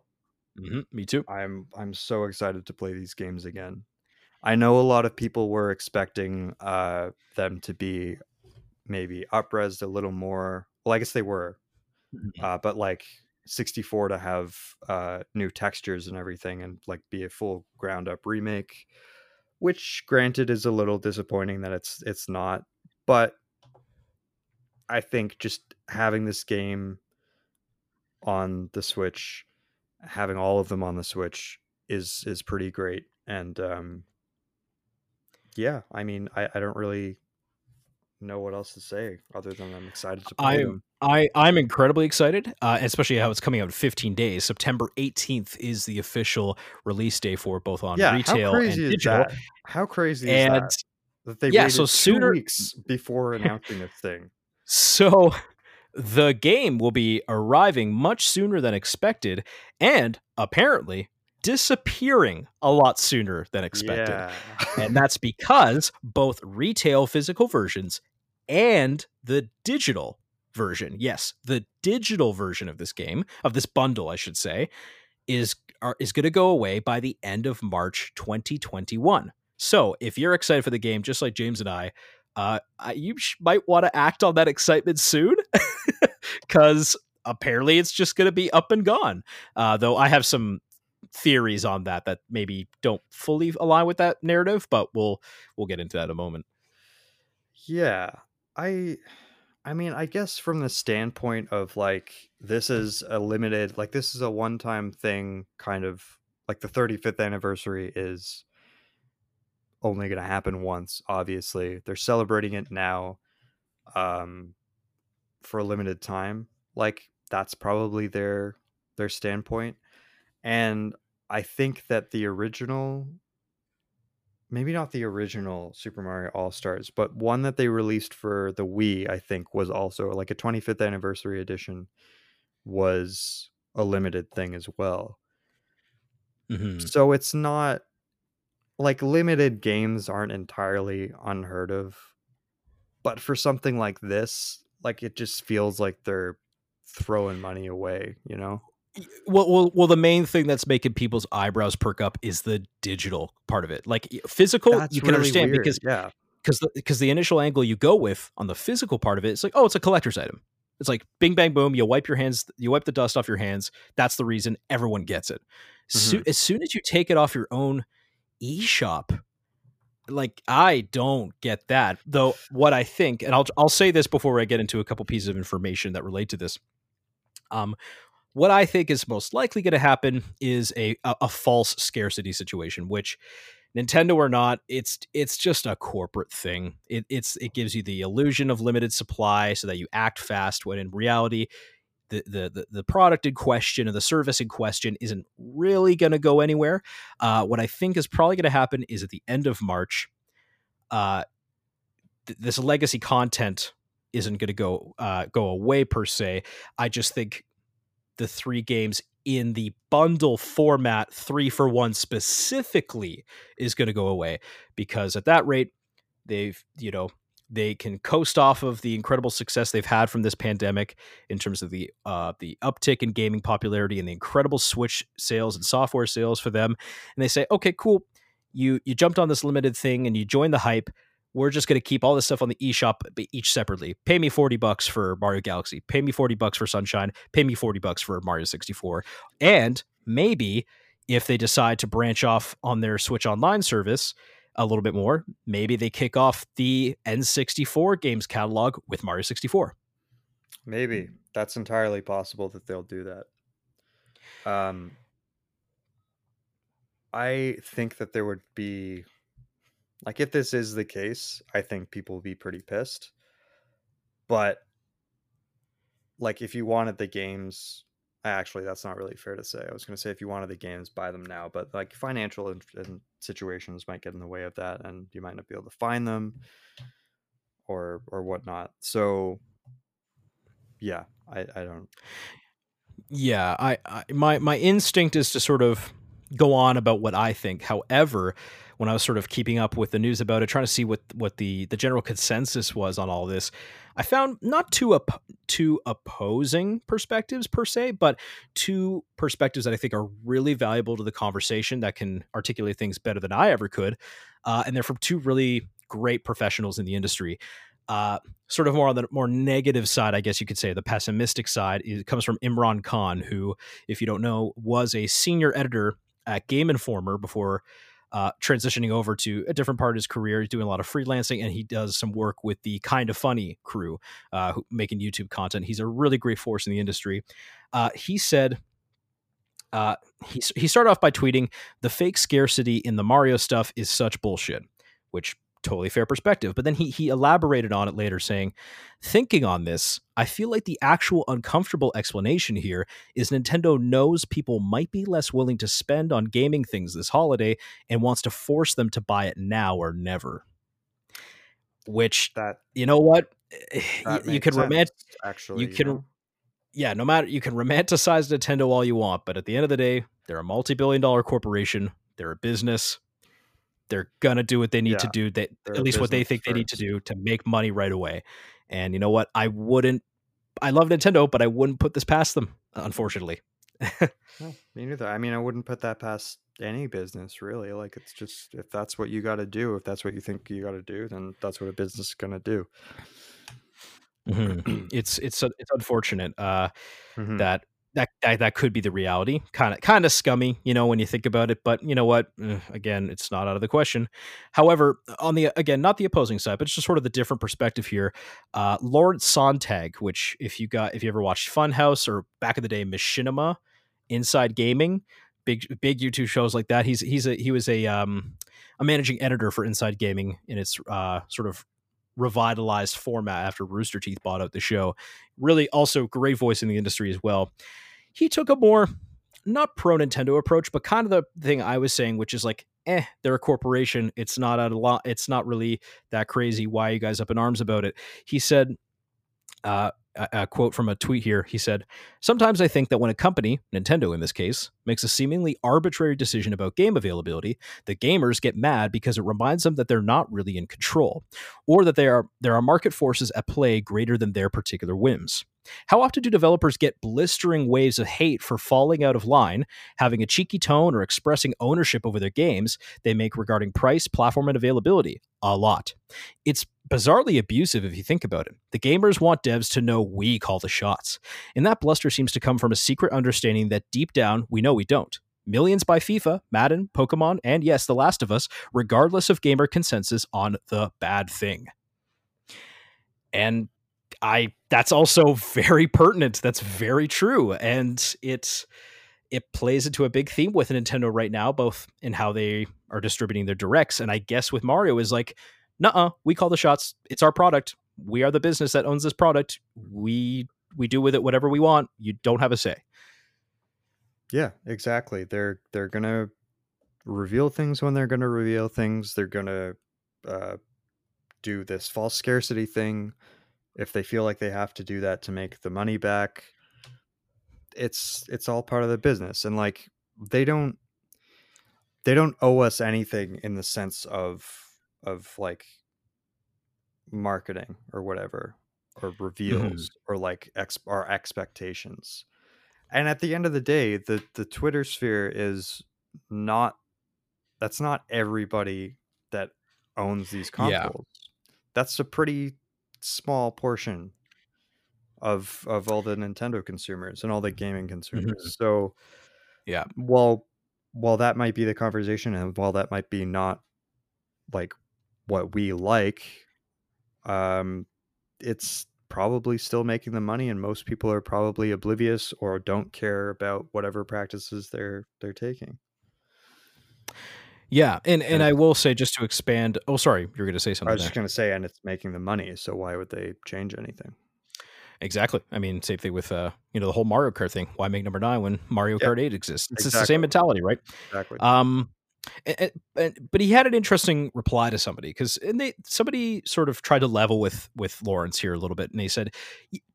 hmm me too. I'm I'm so excited to play these games again. I know a lot of people were expecting uh, them to be maybe upresed a little more. Well, I guess they were, Mhm. uh, but like 64 to have uh, new textures and everything, and like be a full ground up remake. Which, granted, is a little disappointing that it's it's not, but I think just having this game on the Switch, having all of them on the Switch is is pretty great. And um yeah, I mean, I, I don't really know what else to say other than I'm excited to play I- them. I, I'm incredibly excited, uh, especially how it's coming out in 15 days. September 18th is the official release day for both on Yeah, retail how and crazy is digital. that? How crazy is that? That they yeah, waited so two sooner- weeks before announcing this thing. So the game will be arriving much sooner than expected and apparently disappearing a lot sooner than expected. Yeah. And that's because both retail physical versions and the digital version, yes, the digital version of this game, of this bundle, I should say, is are, is going to go away by the end of March 2021. So if you're excited for the game, just like James and I, uh, you sh- might want to act on that excitement soon, because apparently it's just going to be up and gone. Uh, though I have some theories on that that maybe don't fully align with that narrative, but we'll we'll get into that in a moment. Yeah, I I mean, I guess from the standpoint of like this is a limited like this is a one-time thing kind of like the 35th anniversary is only going to happen once obviously. They're celebrating it now um for a limited time. Like that's probably their their standpoint. And i think that the original maybe not the original super mario all stars but one that they released for the wii i think was also like a 25th anniversary edition was a limited thing as well Mm-hmm. so it's not like limited games aren't entirely unheard of but for something like this like it just feels like they're throwing money away you know Well, well, well. The main thing that's making people's eyebrows perk up is the digital part of it. Like physical, That's you can really understand weird, because yeah because the, because the initial angle you go with on the physical part of it, it's like, oh, it's a collector's item. It's like bing bang boom. You wipe your hands, you wipe the dust off your hands. That's the reason everyone gets it. So, as soon as you take it off your own eShop, like I don't get that. Though what I think, and I'll I'll say this before I get into a couple pieces of information that relate to this. Um, what I think is most likely going to happen is a, a a false scarcity situation, which Nintendo or not, it's it's just a corporate thing. It, it's it gives you the illusion of limited supply so that you act fast when in reality the the the, product in question or the service in question isn't really going to go anywhere. Uh, what I think is probably going to happen is at the end of March, uh, th- this legacy content isn't going to go uh, go away per se. I just think the three games in the bundle format, three for one specifically, is going to go away because at that rate, they've you know they can coast off of the incredible success they've had from this pandemic in terms of the uh, the uptick in gaming popularity and the incredible Switch sales and software sales for them. And they say, okay, cool, you you jumped on this limited thing and you joined the hype. We're just going to keep all this stuff on the eShop each separately. Pay me 40 bucks for Mario Galaxy. Pay me 40 bucks for Sunshine. Pay me 40 bucks for Mario 64. And maybe if they decide to branch off on their Switch Online service a little bit more, maybe they kick off the N64 games catalog with Mario 64. maybe that's entirely possible that they'll do that um i think that there would be like if this is the case i think people will be pretty pissed but like if you wanted the games actually that's not really fair to say i was going to say if you wanted the games buy them now but like financial and, and situations might get in the way of that and you might not be able to find them or or whatnot so yeah i i don't Yeah, I, I my my instinct is to sort of go on about what I think. However, when I was sort of keeping up with the news about it, trying to see what what the the general consensus was on all this, I found not two op- two opposing perspectives per se, but two perspectives that I think are really valuable to the conversation that can articulate things better than I ever could, uh, and they're from two really great professionals in the industry. Uh, sort of more on the more negative side, I guess you could say, the pessimistic side, it comes from Imran Khan, who, if you don't know, was a senior editor at Game Informer before uh, transitioning over to a different part of his career. He's doing a lot of freelancing, and he does some work with the Kind of Funny crew, uh, who, making YouTube content. He's a really great force in the industry. Uh, he said. Uh, he, he started off by tweeting, the fake scarcity in the Mario stuff is such bullshit, which totally fair perspective. But then he he elaborated on it later, saying, "Thinking on this, I feel like the actual uncomfortable explanation here is Nintendo knows people might be less willing to spend on gaming things this holiday and wants to force them to buy it now or never." Which that you know what you can romant actually you can yeah no matter you can romanticize Nintendo all you want, but at the end of the day, they're a multi-billion dollar corporation. They're a business. They're gonna do what they need to do. That at least what they think they need to do to make money right away. And you know what? I wouldn't. I love Nintendo, but I wouldn't put this past them. Unfortunately. No, me neither. I mean, I wouldn't put that past any business really. Like it's just if that's what you got to do, if that's what you think you got to do, then that's what a business is going to do. Mm-hmm. it's it's it's unfortunate uh, mm-hmm. that that, that that could be the reality. Kind of kind of scummy, you know, when you think about it. But you know what? Eh, again, it's not out of the question. However, on the again, not the opposing side, but it's just sort of the different perspective here. Uh, Lawrence Sonntag, which if you got if you ever watched Funhouse or back in the day Machinima, Inside Gaming, big big YouTube shows like that. He's he's a he was a um a managing editor for Inside Gaming in its uh sort of revitalized format after Rooster Teeth bought out the show. Really, also great voice in the industry as well he took a more not pro Nintendo approach, but kind of the thing I was saying, which is like, eh, they're a corporation. It's not a lot. It's not really that crazy. Why you guys up in arms about it? He said, uh, a, quote from a tweet here. He said, Sometimes I think that when a company, Nintendo in this case, makes a seemingly arbitrary decision about game availability, the gamers get mad because it reminds them that they're not really in control, or that they are, there are market forces at play greater than their particular whims. How often do developers get blistering waves of hate for falling out of line, having a cheeky tone, or expressing ownership over their games they make regarding price, platform, and availability? A lot. It's bizarrely abusive if you think about it. The gamers want devs to know we call the shots. And that bluster seems to come from a secret understanding that deep down we know we don't. Millions buy FIFA, Madden, Pokemon, and yes, The Last of Us, regardless of gamer consensus on the bad thing. And I that's also very pertinent. That's very true. And it's it plays into a big theme with Nintendo right now, both in how they are distributing their directs. And I guess with Mario is like, nah, we call the shots. It's our product. We are the business that owns this product. We we do with it whatever we want. You don't have a say. Yeah, exactly. They're they're gonna reveal things when they're gonna reveal things. They're gonna uh, do this false scarcity thing if they feel like they have to do that to make the money back. It's it's all part of the business, and like they don't they don't owe us anything in the sense of of like marketing or whatever or mm-hmm. reveals mm-hmm. or like ex- our expectations and at the end of the day the the twitter sphere is not that's not everybody that owns these consoles yeah. that's a pretty small portion of of all the nintendo consumers and all the gaming consumers mm-hmm. so yeah while while that might be the conversation and while that might be not like what we like um it's probably still making the money and most people are probably oblivious or don't care about whatever practices they're they're taking. Yeah and and i will say just to expand oh sorry you're going to say something i was there. just going to say and it's making the money so why would they change anything? Exactly i mean same thing with uh you know the whole mario kart thing why make number nine when mario kart 8 exists? It's exactly. the same mentality right? Exactly. Um and, and, but he had an interesting reply to somebody because they somebody sort of tried to level with with Lawrence here a little bit, and he said,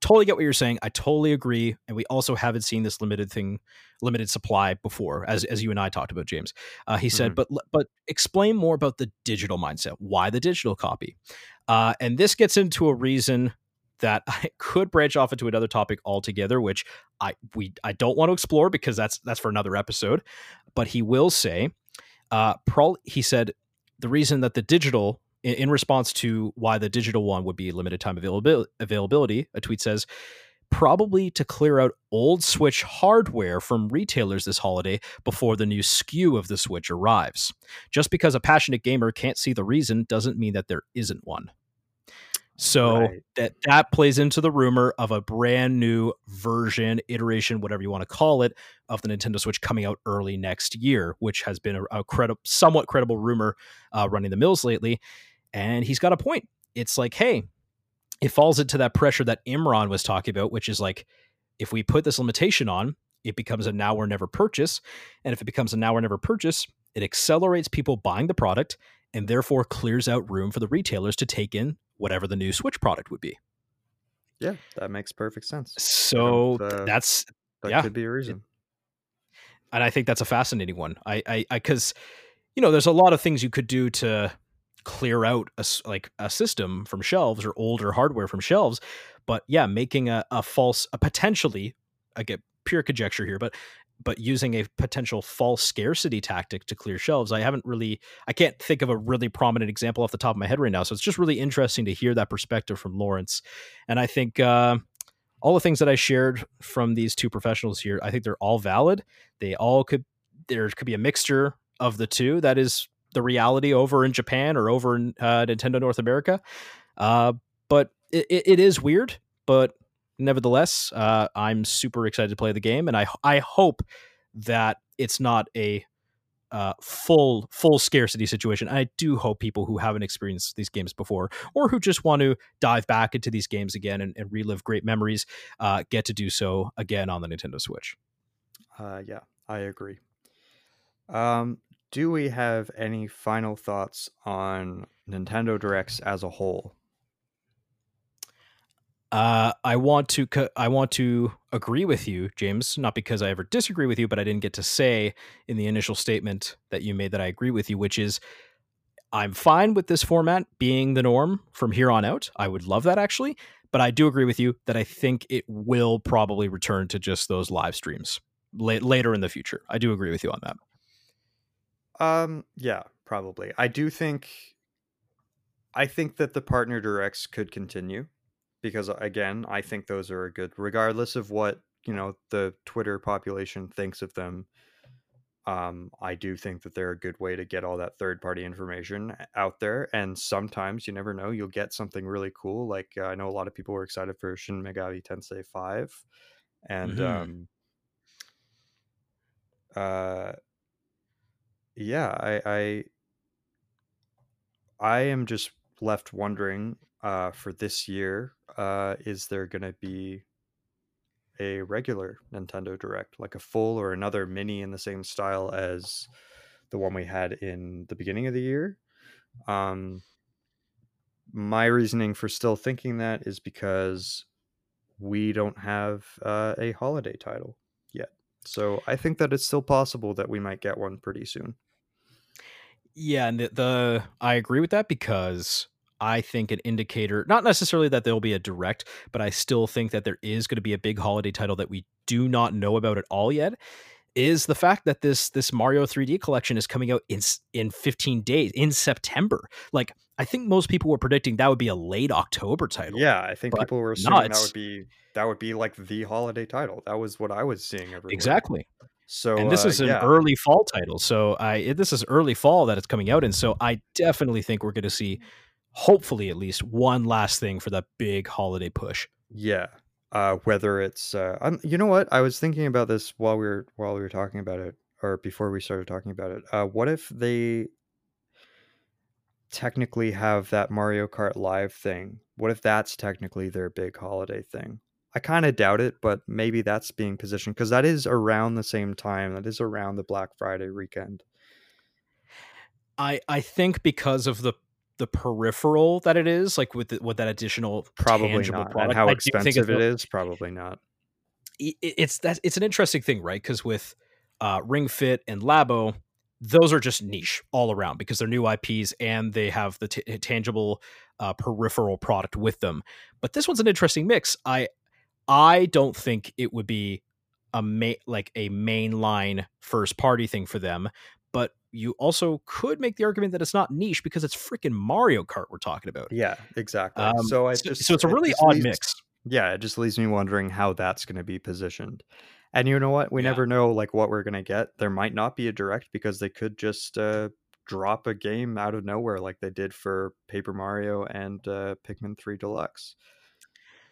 "Totally get what you're saying. I totally agree, and we also haven't seen this limited thing, limited supply before, as as you and I talked about, James." Uh, he said, mm-hmm. "But but explain more about the digital mindset. Why the digital copy?" Uh, and this gets into a reason that I could branch off into another topic altogether, which I we I don't want to explore because that's that's for another episode. But he will say uh, he said the reason that the digital, in, in, response to why the digital one would be limited time availability, a tweet says, probably to clear out old Switch hardware from retailers this holiday before the new SKU of the Switch arrives. Just because a passionate gamer can't see the reason doesn't mean that there isn't one. So right. that that plays into the rumor of a brand new version, iteration, whatever you want to call it, of the Nintendo Switch coming out early next year, which has been a, a somewhat credible rumor uh, running the mills lately. And he's got a point. It's like, hey, it falls into that pressure that Imran was talking about, which is like, if we put this limitation on, it becomes a now or never purchase. And if it becomes a now or never purchase, it accelerates people buying the product and therefore clears out room for the retailers to take in whatever the new Switch product would be. Yeah, that makes perfect sense. So uh, that's that yeah, could be a reason. And I think that's a fascinating one. I, I, I because you know, there's a lot of things you could do to clear out a like a system from shelves or older hardware from shelves, but yeah, making a, a false, a potentially, I get pure conjecture here, but but using a potential false scarcity tactic to clear shelves. I haven't really, I can't think of a really prominent example off the top of my head right now. So it's just really interesting to hear that perspective from Lawrence. And I think uh, all the things that I shared from these two professionals here, I think they're all valid. They all could, there could be a mixture of the two. That is the reality over in Japan or over in uh, Nintendo North America. Uh, but it, it is weird, but nevertheless, uh, I'm super excited to play the game, and I I hope that it's not a uh, full full scarcity situation. I do hope people who haven't experienced these games before, or who just want to dive back into these games again and, and relive great memories, uh, get to do so again on the Nintendo Switch. Uh, yeah, I agree. Um, do we have any final thoughts on Nintendo Directs as a whole? Uh, I want to I want to agree with you, James. Not because I ever disagree with you, but I didn't get to say in the initial statement that you made that I agree with you, which is I'm fine with this format being the norm from here on out. I would love that actually, but I do agree with you that I think it will probably return to just those live streams la- later in the future. I do agree with you on that. Um, yeah, probably. I do think I think that the partner directs could continue because again, I think those are a good regardless of what, you know, the Twitter population thinks of them. Um, I do think that they're a good way to get all that third party information out there. And sometimes you never know, you'll get something really cool. Like uh, I know a lot of people were excited for Shin Megami Tensei 5. And mm-hmm. um, uh, yeah, I, I I am just left wondering uh, for this year, uh, is there going to be a regular Nintendo Direct, like a full or another mini in the same style as the one we had in the beginning of the year? Um, my reasoning for still thinking that is because we don't have uh, a holiday title yet. So I think that it's still possible that we might get one pretty soon. Yeah, and the, the I agree with that because I think an indicator, not necessarily that there'll be a direct, but I still think that there is going to be a big holiday title that we do not know about at all yet. Is the fact that this this Mario 3D collection is coming out in in 15 days in September? Like I think most people were predicting that would be a late October title. Yeah, I think people were assuming nuts. that would be that would be like the holiday title. That was what I was seeing everywhere. Exactly. So and this uh, is an yeah. early fall title. So I this is early fall that it's coming out, and so I definitely think we're going to see hopefully at least one last thing for that big holiday push. Yeah. Uh, whether it's uh, you know what I was thinking about this while we were while we were talking about it or before we started talking about it. Uh, what if they technically have that Mario Kart Live thing? What if that's technically their big holiday thing? I kind of doubt it, but maybe that's being positioned because that is around the same time. That is around the Black Friday weekend. I I think because of the the peripheral that it is, like with the, with that additional probably not. product. And how expensive it is, probably not. It's that it's an interesting thing, right? Because with uh, Ring Fit and Labo, those are just niche all around because they're new IPs and they have the t- tangible uh, peripheral product with them. But this one's an interesting mix. I I don't think it would be a ma- like a mainline first party thing for them, but you also could make the argument that it's not niche because it's freaking Mario Kart we're talking about. Yeah, exactly. Um, so I so, just so it's a really odd leaves, mix. Yeah, it just leaves me wondering how that's going to be positioned. And you know what? We Yeah. never know like what we're going to get. There might not be a direct because they could just uh, drop a game out of nowhere like they did for Paper Mario and uh, Pikmin 3 Deluxe.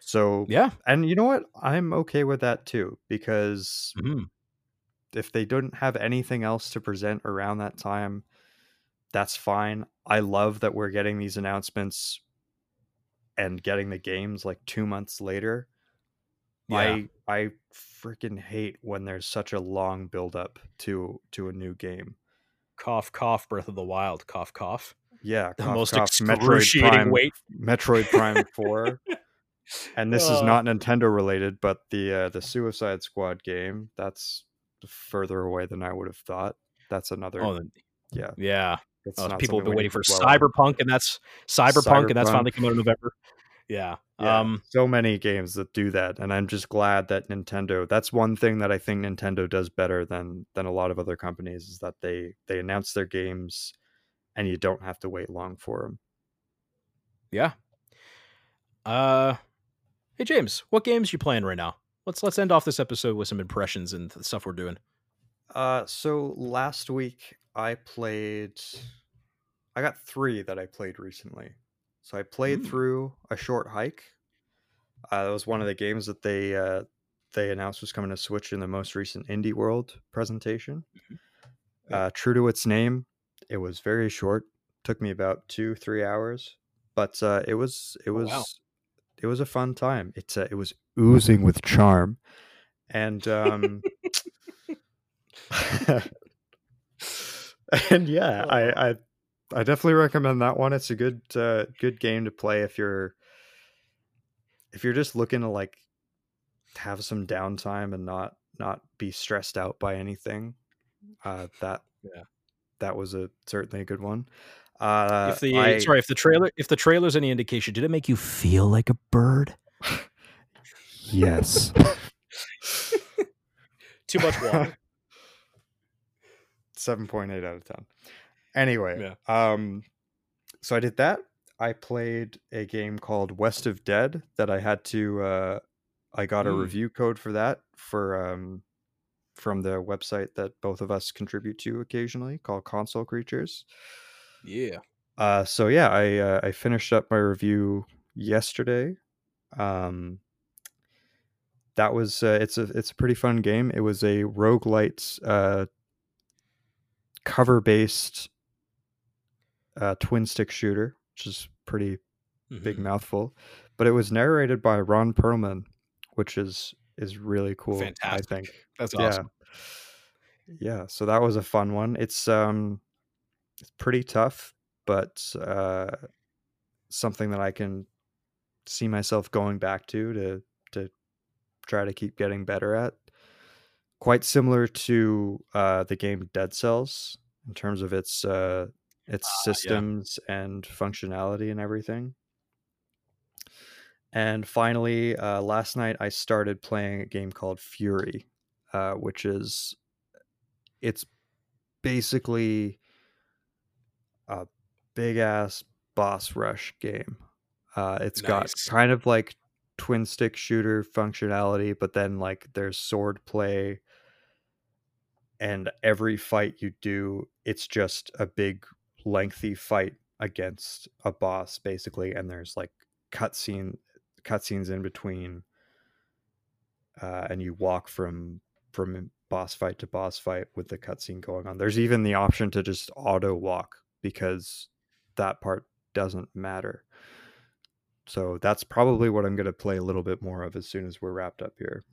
So Yeah. and you know what? I'm okay with that too because Mhm. If they don't have anything else to present around that time, that's fine. I love that we're getting these announcements and getting the games like 2 months later. Yeah. I I freaking hate when there's such a long build up to to a new game. Cough, cough, Breath of the Wild, cough, cough. Yeah, The cough, most cough, Metroid excruciating Prime, wait. Metroid Prime 4. and this is Uh. not Nintendo related, but the uh, the Suicide Squad game that's further away than I would have thought. That's another Oh, yeah. yeah. Oh, people have been waiting for on. Cyberpunk, and that's Cyberpunk, and that's finally coming out in November. Yeah. Yeah, Um, so many games that do that, and I'm just glad that Nintendo. That's one thing that I think Nintendo does better than than a lot of other companies is that they they announce their games, and you don't have to wait long for them. yeah. Uh, hey James, what games you playing right now? Let's let's end off this episode with some impressions and the stuff we're doing. Uh, so last week I played. I got three that I played recently. So I played Mm. through a short hike. Uh, that was one of the games that they uh, they announced was coming to Switch in the most recent Indie World presentation. Yeah. Uh, true to its name, it was very short. Took me about two three hours, but uh, it was it Oh, was wow. It was a fun time. It's uh, it was oozing with charm, and um, and yeah, I, I I definitely recommend that one. It's a good uh, good game to play if you're if you're just looking to like have some downtime and not not be stressed out by anything. Uh, that Yeah. that was a certainly a good one. Uh, if the I- sorry, if the trailer if the trailer's any indication, did it make you feel like a bird? yes. Too much water. Seven point eight out of ten. Anyway, Yeah. um, so I did that. I played a game called West of Dead that I had to. Uh, I got a Mm. review code for that for um, from the website that both of us contribute to occasionally, called Console Creatures. Yeah. Uh, so yeah, I uh, I finished up my review yesterday. Um, that was uh, it's a it's a pretty fun game. It was a roguelite uh, cover based uh, twin stick shooter, which is pretty big Mhm. mouthful. But it was narrated by Ron Perlman, which is is really cool. Fantastic. I think. That's Yeah. awesome. Yeah, so that was a fun one. It's um it's pretty tough, but uh something that I can see myself going back to to to try to keep getting better at. Quite similar to uh the game Dead Cells in terms of its uh its Ah, yeah. systems and functionality and everything. And finally, uh, last night I started playing a game called Furi, uh, which is it's basically a big ass boss rush game. Uh, it's got kind of like twin stick shooter functionality, but then like there's sword play, and every fight you do, it's just a big lengthy fight against a boss basically, and there's like cutscene cutscenes in between, uh, and you walk from from boss fight to boss fight with the cutscene going on. There's even the option to just auto walk because that part doesn't matter. So that's probably what I'm going to play a little bit more of as soon as we're wrapped up here.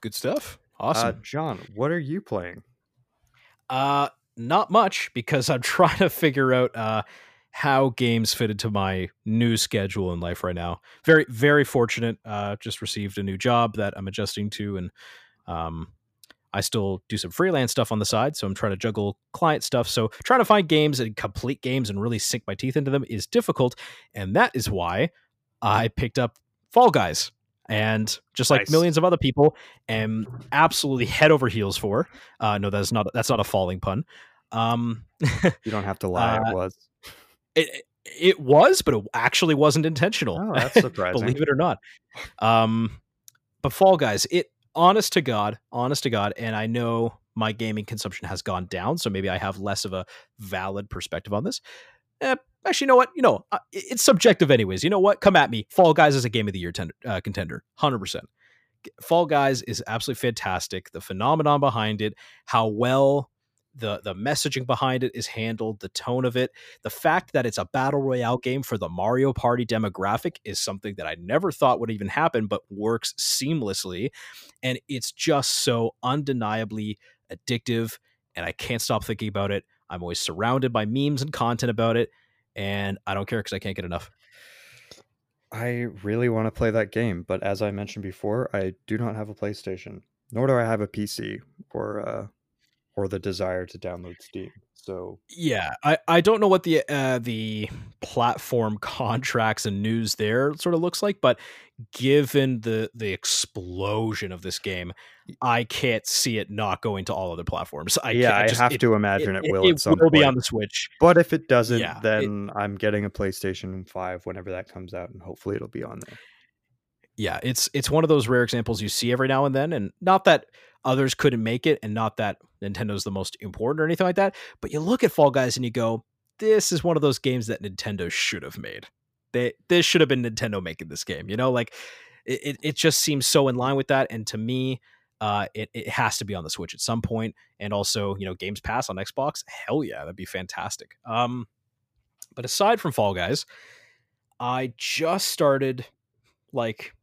Good stuff. Uh, Awesome. John, what are you playing? Uh, not much because I'm trying to figure out uh how games fit into my new schedule in life right now. Very, very fortunate. Uh, just received a new job that I'm adjusting to, and um, I still do some freelance stuff on the side. So I'm trying to juggle client stuff. So trying to find games and complete games and really sink my teeth into them is difficult, and that is why I picked up Fall Guys. And just like Nice. millions of other people, am absolutely head over heels for. Uh, no, that's not that's not a falling pun. Um, You don't have to lie. Uh, it was. it it was, but it actually wasn't intentional. Oh, that's surprising. Believe it or not. Um, but Fall Guys, it honest to God, honest to God, and I know my gaming consumption has gone down, so maybe I have less of a valid perspective on this. Eh, actually, you know what? You know, it's subjective, anyways. You know what? Come at me. Fall Guys is a game of the year tender, uh, contender, hundred percent. Fall Guys is absolutely fantastic. The phenomenon behind it, how well the the messaging behind it is handled, the tone of it, the fact that it's a battle royale game for the Mario Party demographic is something that I never thought would even happen, but works seamlessly, and it's just so undeniably addictive, and I can't stop thinking about it. I'm always surrounded by memes and content about it, and I don't care because I can't get enough. I really want to play that game, but as I mentioned before, I do not have a PlayStation, nor do I have a PC or uh, or the desire to download Steam. So yeah, I, I don't know what the uh, the platform contracts and news there sort of looks like, but given the the explosion of this game, I can't see it not going to all other platforms. I yeah, I, just, have it, to imagine it, it will. It, at some will point. be on the Switch, but if it doesn't, Yeah, it- then I'm getting a PlayStation Five whenever that comes out, and hopefully it'll be on there. Yeah, it's it's one of those rare examples you see every now and then, and not that others couldn't make it, and not that Nintendo's the most important or anything like that. But you look at Fall Guys and you go, "This is one of those games that Nintendo should have made. They this should have been Nintendo making this game." You know, like it it, just seems so in line with that. And to me, uh, it it has to be on the Switch at some point, and also you know Games Pass on Xbox. Hell yeah, that'd be fantastic. Um, but aside from Fall Guys, I just started like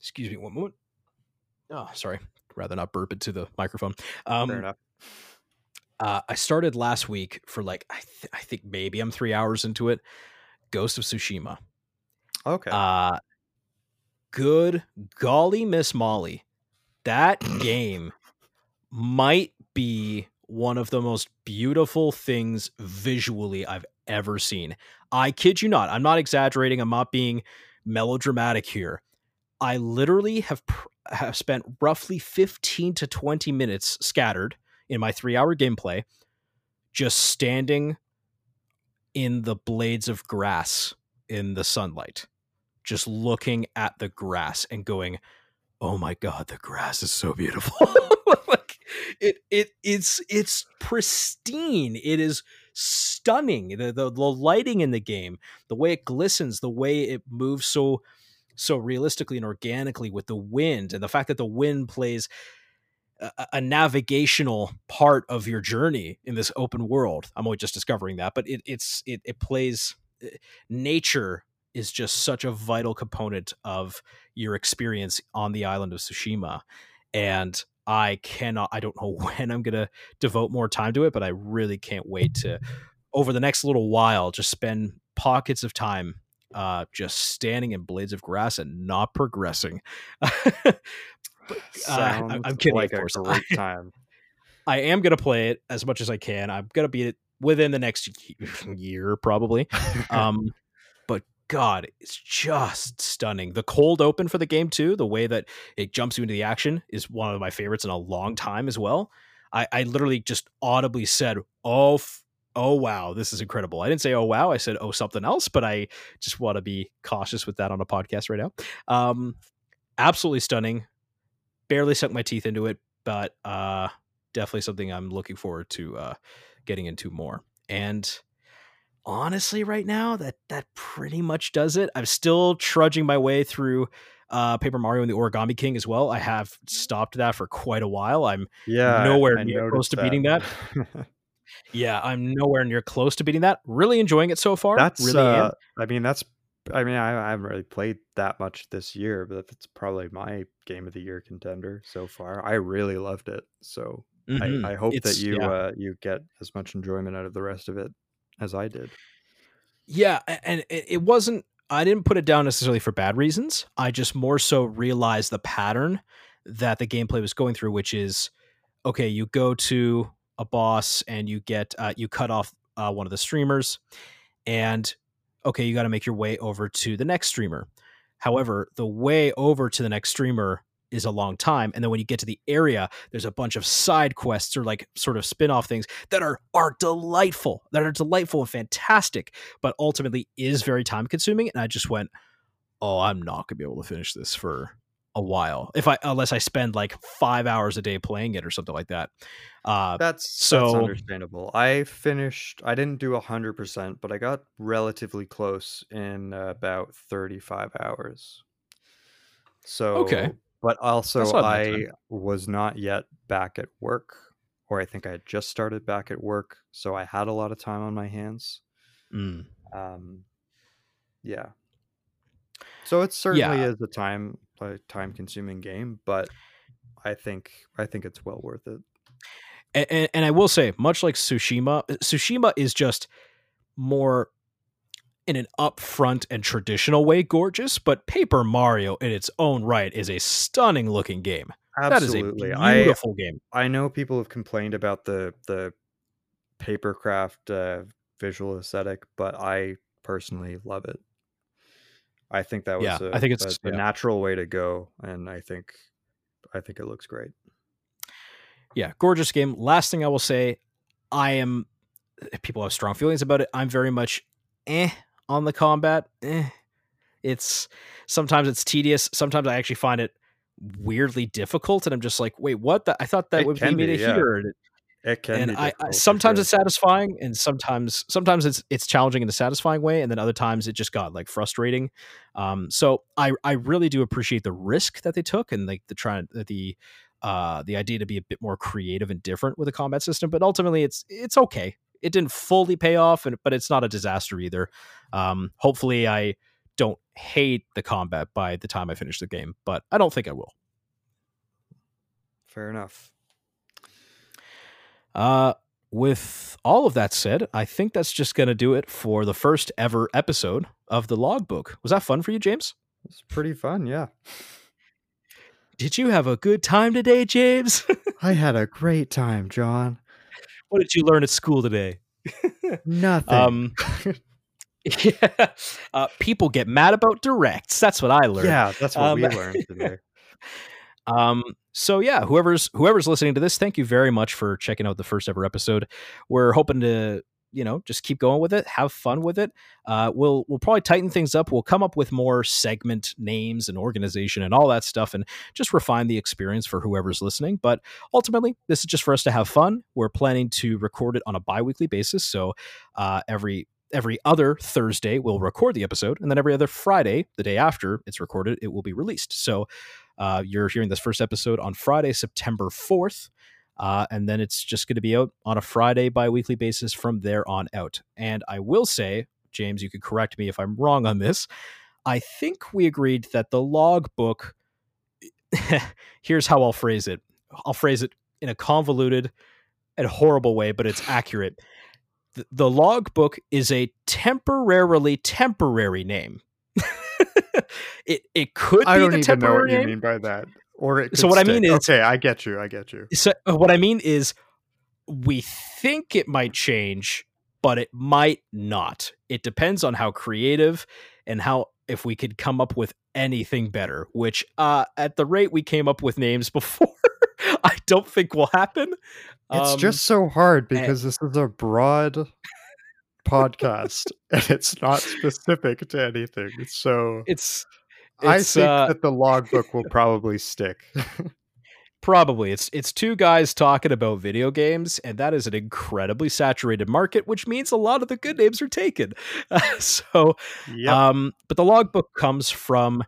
excuse me one moment. Oh sorry. Rather not burp it to the microphone. Fair um enough. uh, i started last week for like I, th- I think maybe i'm three hours into it. Ghost of tsushima. Okay. uh good golly miss molly that game might be one of the most beautiful things visually i've ever seen. I kid you not i'm not exaggerating i'm not being melodramatic here i literally have pr- have spent roughly 15 to 20 minutes scattered in my 3 hour gameplay just standing in the blades of grass in the sunlight just looking at the grass and going oh my god the grass is so beautiful. Like it it it's it's pristine. It is stunning. The, the the lighting in the game the way it glistens the way it moves so so realistically and organically with the wind and the fact that the wind plays a, navigational part of your journey in this open world i'm only just discovering that but it it's it, it plays eh, nature is just such a vital component of your experience on the island of Tsushima. And I cannot, I don't know when I'm going to devote more time to it, but I really can't wait to, over the next little while, just spend pockets of time uh, just standing in blades of grass and not progressing. But, uh, I'm kidding, like of a course. great time. I am going to play it as much as I can. I'm going to beat it within the next year, probably. Um, but God, it's just stunning. The cold open for the game too, the way that it jumps you into the action is one of my favorites in a long time as well. I, I literally just audibly said, "Oh, f- oh wow, this is incredible." I didn't say, "Oh wow," I said, "Oh something else," but I just want to be cautious with that on a podcast right now. Um, absolutely stunning. Barely sunk my teeth into it, but uh, definitely something I'm looking forward to uh, getting into more. And honestly right now that that pretty much does it i'm still trudging my way through uh paper mario and the origami king as well i have stopped that for quite a while i'm Yeah, Nowhere I near close to beating yeah i'm nowhere near close to beating that really enjoying it so far that's really uh, I mean, that's. I mean, I, I haven't really played that much this year, but it's probably my game of the year contender so far. I really loved it, so Mhm. I, I hope that you yeah. uh, you get as much enjoyment out of the rest of it as I did. Yeah, and it it wasn't. I didn't put it down necessarily for bad reasons. I just more so realized the pattern that the gameplay was going through, which is okay. You go to a boss and you get uh, you cut off uh, one of the streamers, and okay, you got to make your way over to the next streamer. However, the way over to the next streamer is a long time, and then when you get to the area, there's a bunch of side quests or like sort of spin-off things that are are delightful, that are delightful and fantastic but ultimately is very time consuming. And I just went, oh, I'm not gonna be able to finish this for a while if I unless I spend like five hours a day playing it or something like that. Uh, That's that's so- understandable. I finished. I didn't do a hundred percent, but I got relatively close in about thirty-five hours. So Okay. but also That's I was not yet back at work, or I think I had just started back at work, so I had a lot of time on my hands. mm, Um, yeah. So it certainly Yeah. is a time a time-consuming game, but I think I think it's well worth it. and, and I will say, much like Tsushima, Tsushima is just more in an upfront and traditional way gorgeous, but Paper Mario in its own right is a stunning looking game. Absolutely. That is a beautiful I, game. I know people have complained about the the papercraft uh, visual aesthetic, but I personally love it. I think that was yeah, a, I think it's a, a natural way to go, and I think I think it looks great. Yeah, gorgeous game. Last thing I will say, I am. People have strong feelings about it. I'm very much eh on the combat. Eh. It's sometimes it's tedious. Sometimes I actually find it weirdly difficult, and I'm just like, wait, what? The, I thought that it would be me to yeah. hear. It can and I, I, sometimes sure. it's satisfying, and sometimes sometimes it's it's challenging in a satisfying way, and then other times it just got like frustrating. Um, so I I really do appreciate the risk that they took and like the trying the uh the idea to be a bit more creative and different with the combat system, but ultimately it's it's okay. It didn't fully pay off, and but it's not a disaster either. Um, hopefully I don't hate the combat by the time I finish the game, but I don't think I will. Fair enough. Uh, with all of that said, I think that's just going to do it for the first ever episode of the logbook. Was that fun for you, James? It's pretty fun, yeah. Did you have a good time today, James? I had a great time, John. What did you learn at school today? Nothing. Um, yeah, uh, people get mad about directs. That's what I learned. Yeah, that's what um, we learned today. Um, so yeah, whoever's whoever's listening to this, thank you very much for checking out the first ever episode. We're hoping to you know just keep going with it have fun with it. Uh, we'll we'll probably tighten things up. We'll come up with more segment names and organization and all that stuff and just refine the experience for whoever's listening. But ultimately this is just for us to have fun. We're planning to record it on a bi-weekly basis. So uh, every every other Thursday we'll record the episode, and then every other Friday, the day after it's recorded, it will be released. So uh, you're hearing this first episode on Friday, September 4th. Uh, and then it's just going to be out on a Friday bi weekly basis from there on out. And I will say, James, you could correct me if I'm wrong on this. I think we agreed that the logbook. here's how I'll phrase it. I'll phrase it in a convoluted and horrible way, but it's accurate. The, the logbook is a temporarily temporary name. it it could I don't even know what you mean by that. Or so what stick. I mean is okay. I get you. I get you. So uh, what I mean is, we think it might change, but it might not. It depends on how creative and how if we could come up with anything better. Which, uh, at the rate we came up with names before, I don't think will happen. It's um, just so hard because and, this is a broad podcast and it's not specific to anything. So it's, it's I think uh, that the logbook will probably stick. probably it's it's two guys talking about video games and that is an incredibly saturated market which means a lot of the good names are taken uh, so yep. um but the logbook comes from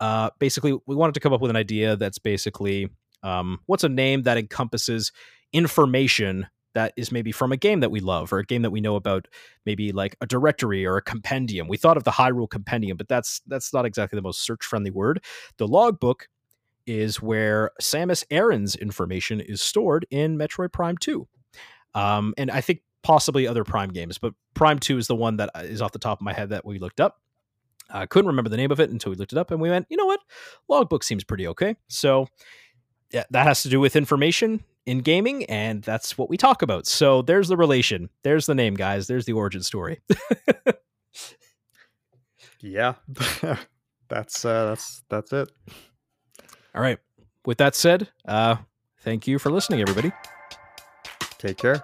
uh basically we wanted to come up with an idea that's basically um what's a name that encompasses information that is maybe from a game that we love or a game that we know about maybe like a directory or a compendium. We thought of the hyrule compendium but that's that's not exactly the most search friendly word. The logbook is where samus aran's information is stored in metroid prime 2 um, and i think possibly other prime games but prime 2 is the one that uh, off the top of my head that we looked up. I couldn't remember the name of it until we looked it up and we went you know what? Logbook seems pretty okay. So yeah, that has to do with information in gaming, and that's what we talk about. So there's the relation. There's the name, guys. There's the origin story. yeah, that's uh, that's that's it. All right. With that said, uh, thank you for listening, everybody. Take care.